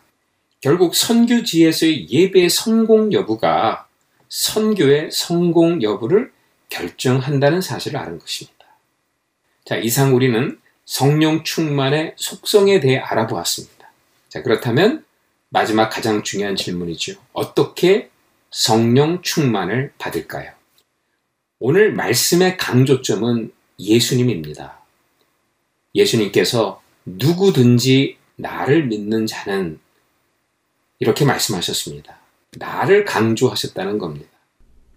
[SPEAKER 7] 결국 선교지에서의 예배의 성공 여부가 선교의 성공 여부를 결정한다는 사실을 아는 것입니다. 자, 이상 우리는 성령 충만의 속성에 대해 알아보았습니다. 자, 그렇다면 마지막 가장 중요한 질문이죠. 어떻게 성령 충만을 받을까요? 오늘 말씀의 강조점은 예수님입니다. 예수님께서 누구든지 나를 믿는 자는 이렇게 말씀하셨습니다. 나를 강조하셨다는 겁니다.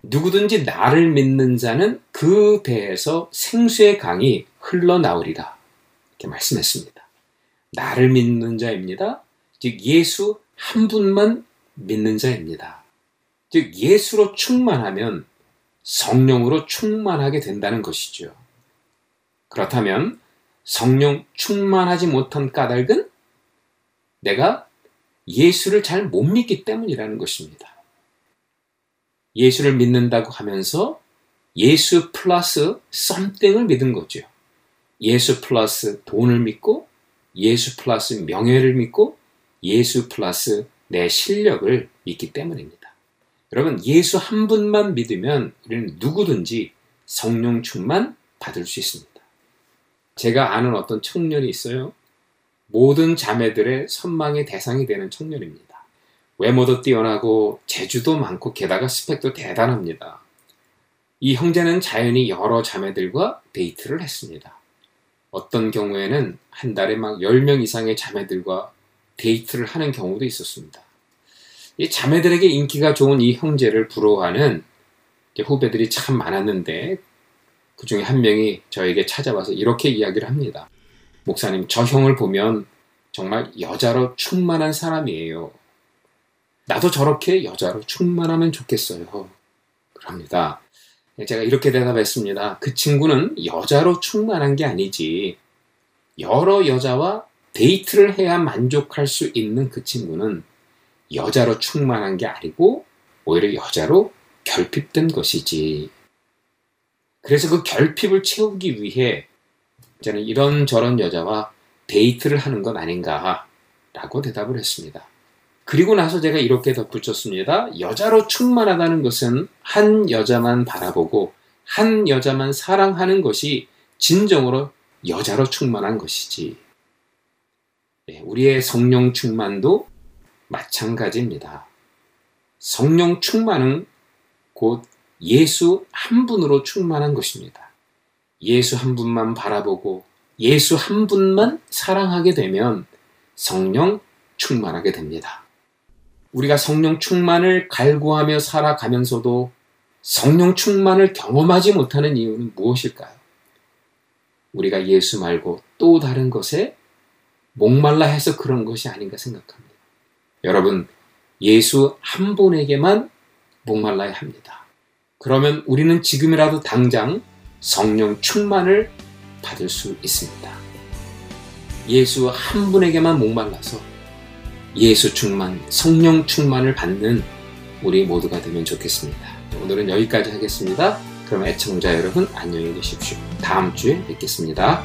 [SPEAKER 7] 누구든지 나를 믿는 자는 그 배에서 생수의 강이 흘러나오리라. 이렇게 말씀했습니다. 나를 믿는 자입니다. 즉, 예수 한 분만 믿는 자입니다. 즉, 예수로 충만하면 성령으로 충만하게 된다는 것이죠. 그렇다면 성령 충만하지 못한 까닭은 내가 예수를 잘 못 믿기 때문이라는 것입니다. 예수를 믿는다고 하면서 예수 플러스 썸띵을 믿은 거죠. 예수 플러스 돈을 믿고 예수 플러스 명예를 믿고 예수 플러스 내 실력을 믿기 때문입니다. 여러분, 예수 한 분만 믿으면 우리는 누구든지 성령 충만 받을 수 있습니다. 제가 아는 어떤 청년이 있어요. 모든 자매들의 선망의 대상이 되는 청년입니다. 외모도 뛰어나고 재주도 많고 게다가 스펙도 대단합니다. 이 형제는 자연히 여러 자매들과 데이트를 했습니다. 어떤 경우에는 한 달에 막 10명 이상의 자매들과 데이트를 하는 경우도 있었습니다. 이 자매들에게 인기가 좋은 이 형제를 부러워하는 후배들이 참 많았는데 그 중에 한 명이 저에게 찾아와서 이렇게 이야기를 합니다. 목사님, 저 형을 보면 정말 여자로 충만한 사람이에요. 나도 저렇게 여자로 충만하면 좋겠어요. 그럽니다. 제가 이렇게 대답했습니다. 그 친구는 여자로 충만한 게 아니지. 여러 여자와 데이트를 해야 만족할 수 있는 그 친구는 여자로 충만한 게 아니고 오히려 여자로 결핍된 것이지. 그래서 그 결핍을 채우기 위해 저는 이런 저런 여자와 데이트를 하는 것 아닌가 라고 대답을 했습니다. 그리고 나서 제가 이렇게 덧붙였습니다. 여자로 충만하다는 것은 한 여자만 바라보고 한 여자만 사랑하는 것이 진정으로 여자로 충만한 것이지. 네, 우리의 성령 충만도 마찬가지입니다. 성령 충만은 곧 예수 한 분으로 충만한 것입니다. 예수 한 분만 바라보고 예수 한 분만 사랑하게 되면 성령 충만하게 됩니다. 우리가 성령 충만을 갈구하며 살아가면서도 성령 충만을 경험하지 못하는 이유는 무엇일까요? 우리가 예수 말고 또 다른 것에 목말라 해서 그런 것이 아닌가 생각합니다. 여러분, 예수 한 분에게만 목말라야 합니다. 그러면 우리는 지금이라도 당장 성령 충만을 받을 수 있습니다. 예수 한 분에게만 목말라서 예수 충만, 성령 충만을 받는 우리 모두가 되면 좋겠습니다. 오늘은 여기까지 하겠습니다. 그럼 애청자 여러분 안녕히 계십시오. 다음 주에 뵙겠습니다.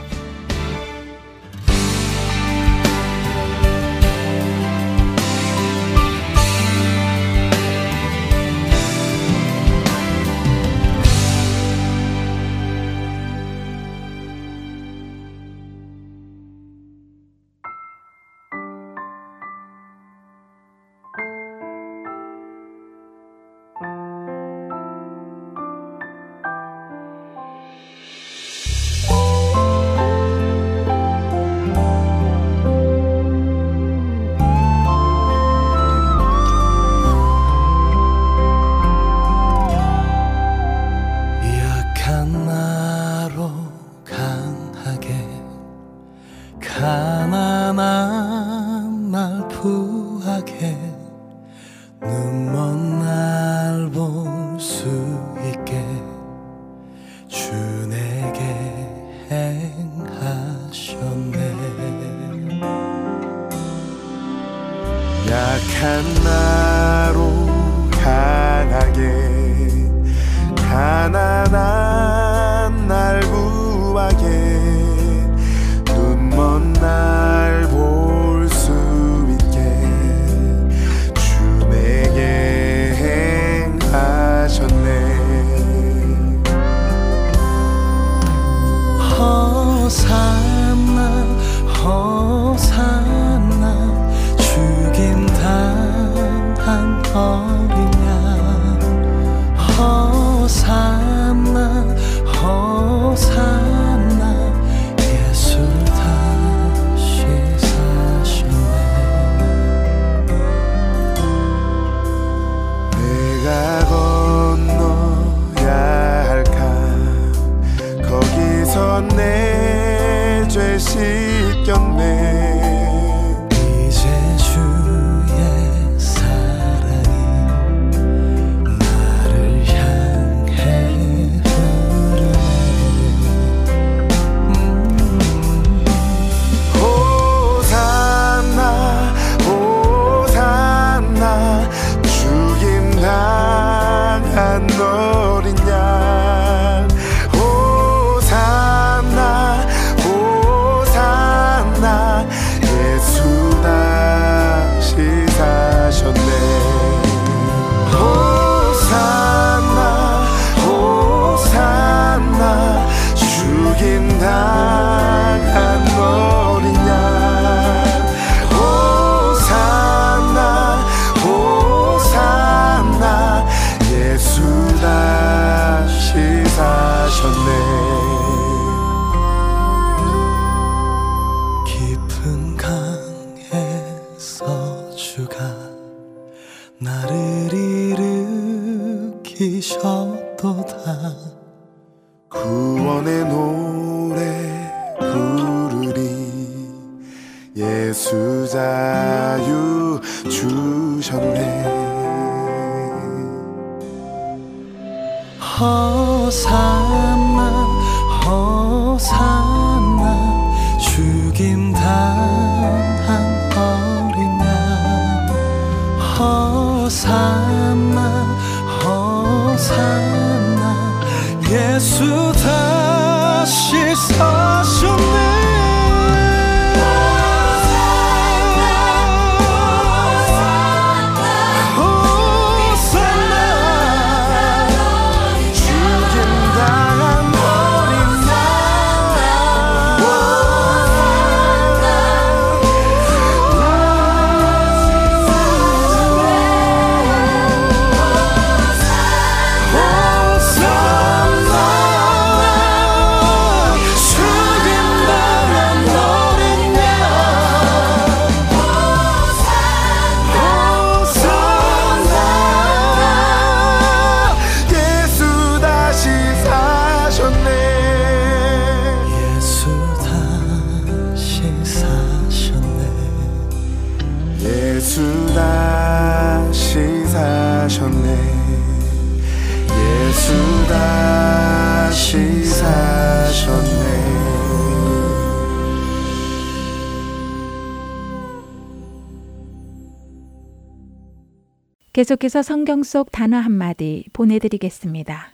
[SPEAKER 1] 계속해서 성경 속 단어 한마디 보내드리겠습니다.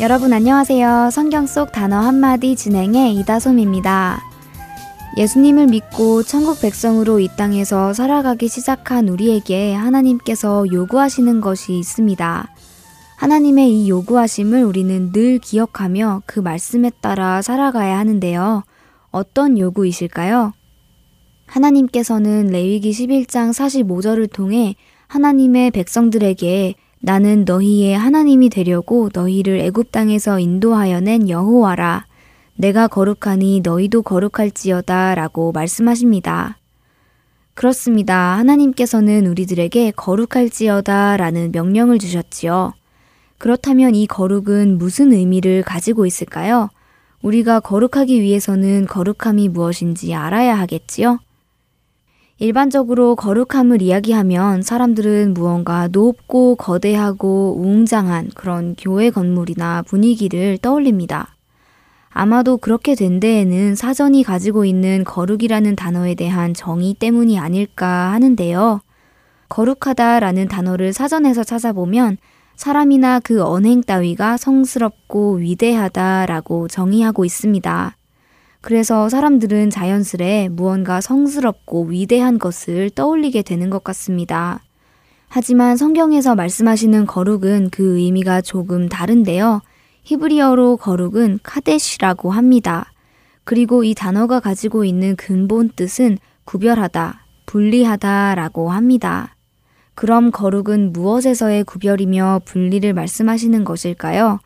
[SPEAKER 8] 여러분 안녕하세요. 성경 속 단어 한마디 진행의 이다솜입니다. 예수님을 믿고 천국 백성으로 이 땅에서 살아가기 시작한 우리에게 하나님께서 요구하시는 것이 있습니다. 하나님의 이 요구하심을 우리는 늘 기억하며 그 말씀에 따라 살아가야 하는데요. 어떤 요구이실까요? 하나님께서는 레위기 11장 45절을 통해 하나님의 백성들에게 나는 너희의 하나님이 되려고 너희를 애굽 땅에서 인도하여 낸 여호와라. 내가 거룩하니 너희도 거룩할지어다 라고 말씀하십니다. 그렇습니다. 하나님께서는 우리들에게 거룩할지어다 라는 명령을 주셨지요. 그렇다면 이 거룩은 무슨 의미를 가지고 있을까요? 우리가 거룩하기 위해서는 거룩함이 무엇인지 알아야 하겠지요? 일반적으로 거룩함을 이야기하면 사람들은 무언가 높고 거대하고 웅장한 그런 교회 건물이나 분위기를 떠올립니다. 아마도 그렇게 된 데에는 사전이 가지고 있는 거룩이라는 단어에 대한 정의 때문이 아닐까 하는데요. 거룩하다라는 단어를 사전에서 찾아보면 사람이나 그 언행 따위가 성스럽고 위대하다라고 정의하고 있습니다. 그래서 사람들은 자연스레 무언가 성스럽고 위대한 것을 떠올리게 되는 것 같습니다. 하지만 성경에서 말씀하시는 거룩은 그 의미가 조금 다른데요. 히브리어로 거룩은 카데시라고 합니다. 그리고 이 단어가 가지고 있는 근본 뜻은 구별하다, 분리하다라고 합니다. 그럼 거룩은 무엇에서의 구별이며 분리를 말씀하시는 것일까요?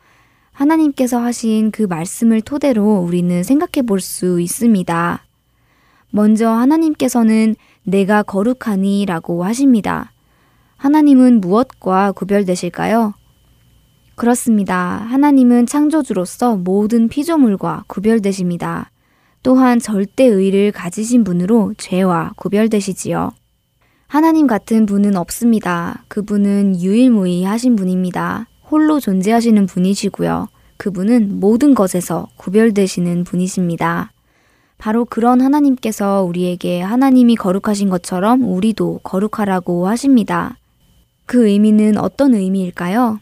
[SPEAKER 8] 하나님께서 하신 그 말씀을 토대로 우리는 생각해 볼 수 있습니다. 먼저 하나님께서는 내가 거룩하니 라고 하십니다. 하나님은 무엇과 구별되실까요? 그렇습니다. 하나님은 창조주로서 모든 피조물과 구별되십니다. 또한 절대 의를 가지신 분으로 죄와 구별되시지요. 하나님 같은 분은 없습니다. 그분은 유일무이하신 분입니다. 홀로 존재하시는 분이시고요. 그분은 모든 것에서 구별되시는 분이십니다. 바로 그런 하나님께서 우리에게 하나님이 거룩하신 것처럼 우리도 거룩하라고 하십니다. 그 의미는 어떤 의미일까요?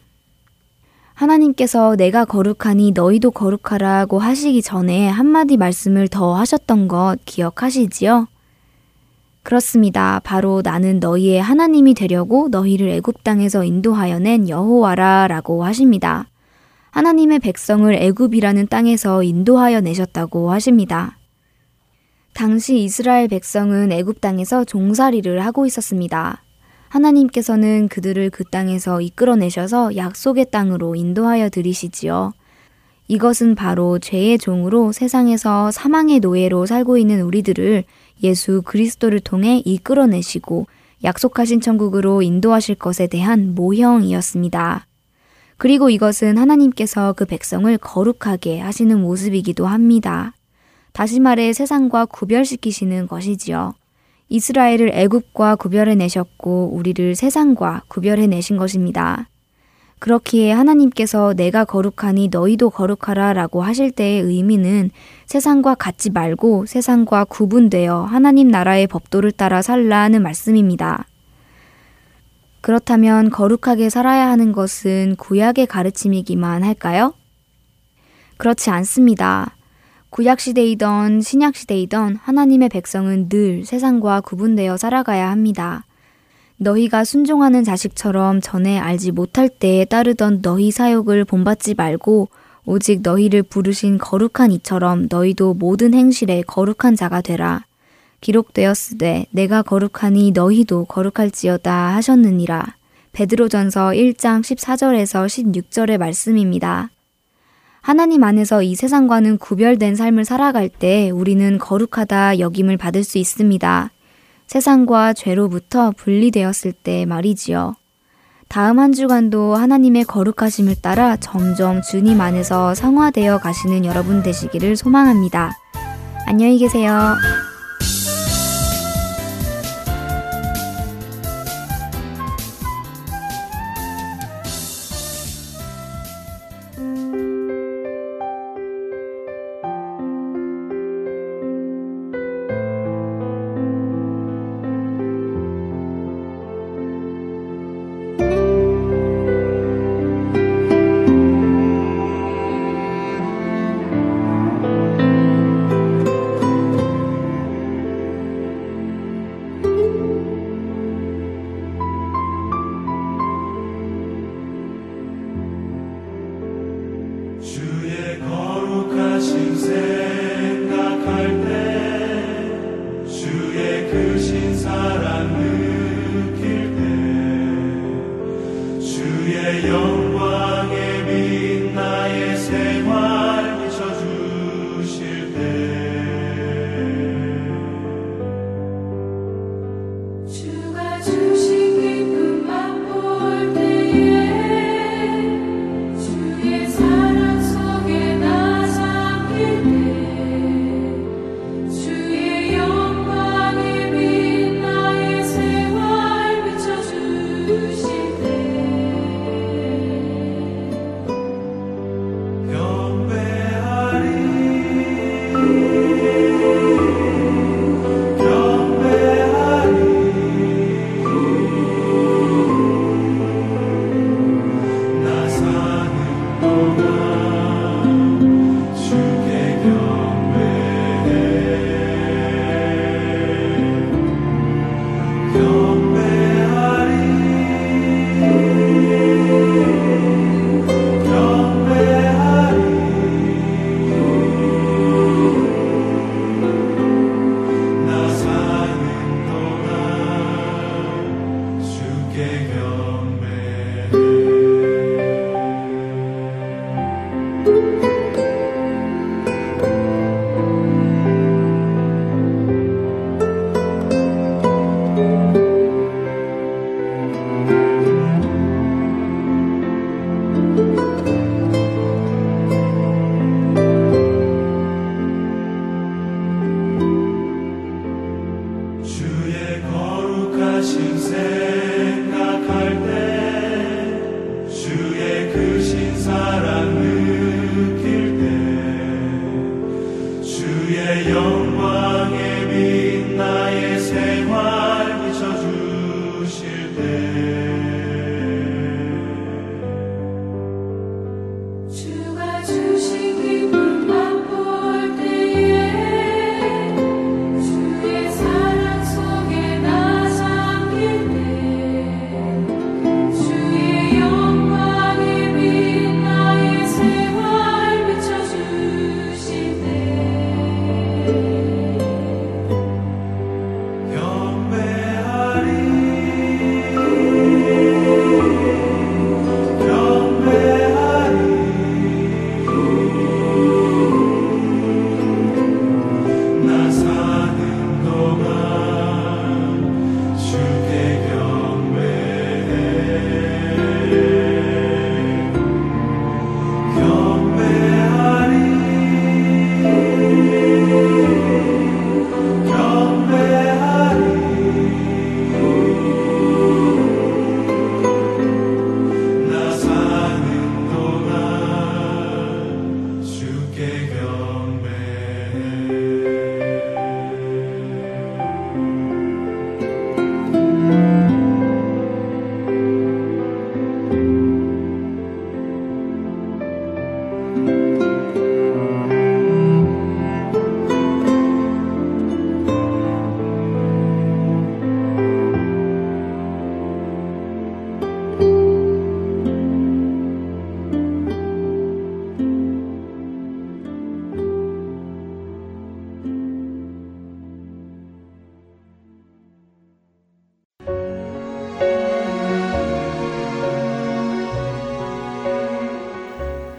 [SPEAKER 8] 하나님께서 내가 거룩하니 너희도 거룩하라고 하시기 전에 한마디 말씀을 더 하셨던 것 기억하시지요? 그렇습니다. 바로 나는 너희의 하나님이 되려고 너희를 애굽 땅에서 인도하여 낸 여호와라라고 하십니다. 하나님의 백성을 애굽이라는 땅에서 인도하여 내셨다고 하십니다. 당시 이스라엘 백성은 애굽 땅에서 종살이를 하고 있었습니다. 하나님께서는 그들을 그 땅에서 이끌어내셔서 약속의 땅으로 인도하여 들이시지요. 이것은 바로 죄의 종으로 세상에서 사망의 노예로 살고 있는 우리들을 예수 그리스도를 통해 이끌어내시고 약속하신 천국으로 인도하실 것에 대한 모형이었습니다. 그리고 이것은 하나님께서 그 백성을 거룩하게 하시는 모습이기도 합니다. 다시 말해 세상과 구별시키시는 것이지요. 이스라엘을 애굽과 구별해 내셨고 우리를 세상과 구별해 내신 것입니다. 그렇기에 하나님께서 내가 거룩하니 너희도 거룩하라 라고 하실 때의 의미는 세상과 같지 말고 세상과 구분되어 하나님 나라의 법도를 따라 살라는 말씀입니다. 그렇다면 거룩하게 살아야 하는 것은 구약의 가르침이기만 할까요? 그렇지 않습니다. 구약시대이던 신약시대이던 하나님의 백성은 늘 세상과 구분되어 살아가야 합니다. 너희가 순종하는 자식처럼 전에 알지 못할 때에 따르던 너희 사욕을 본받지 말고 오직 너희를 부르신 거룩한 이처럼 너희도 모든 행실에 거룩한 자가 되라. 기록되었으되 내가 거룩하니 너희도 거룩할지어다 하셨느니라. 베드로전서 1장 14절에서 16절의 말씀입니다. 하나님 안에서 이 세상과는 구별된 삶을 살아갈 때 우리는 거룩하다 여김을 받을 수 있습니다. 세상과 죄로부터 분리되었을 때 말이지요. 다음 한 주간도 하나님의 거룩하심을 따라 점점 주님 안에서 성화되어 가시는 여러분 되시기를 소망합니다. 안녕히 계세요.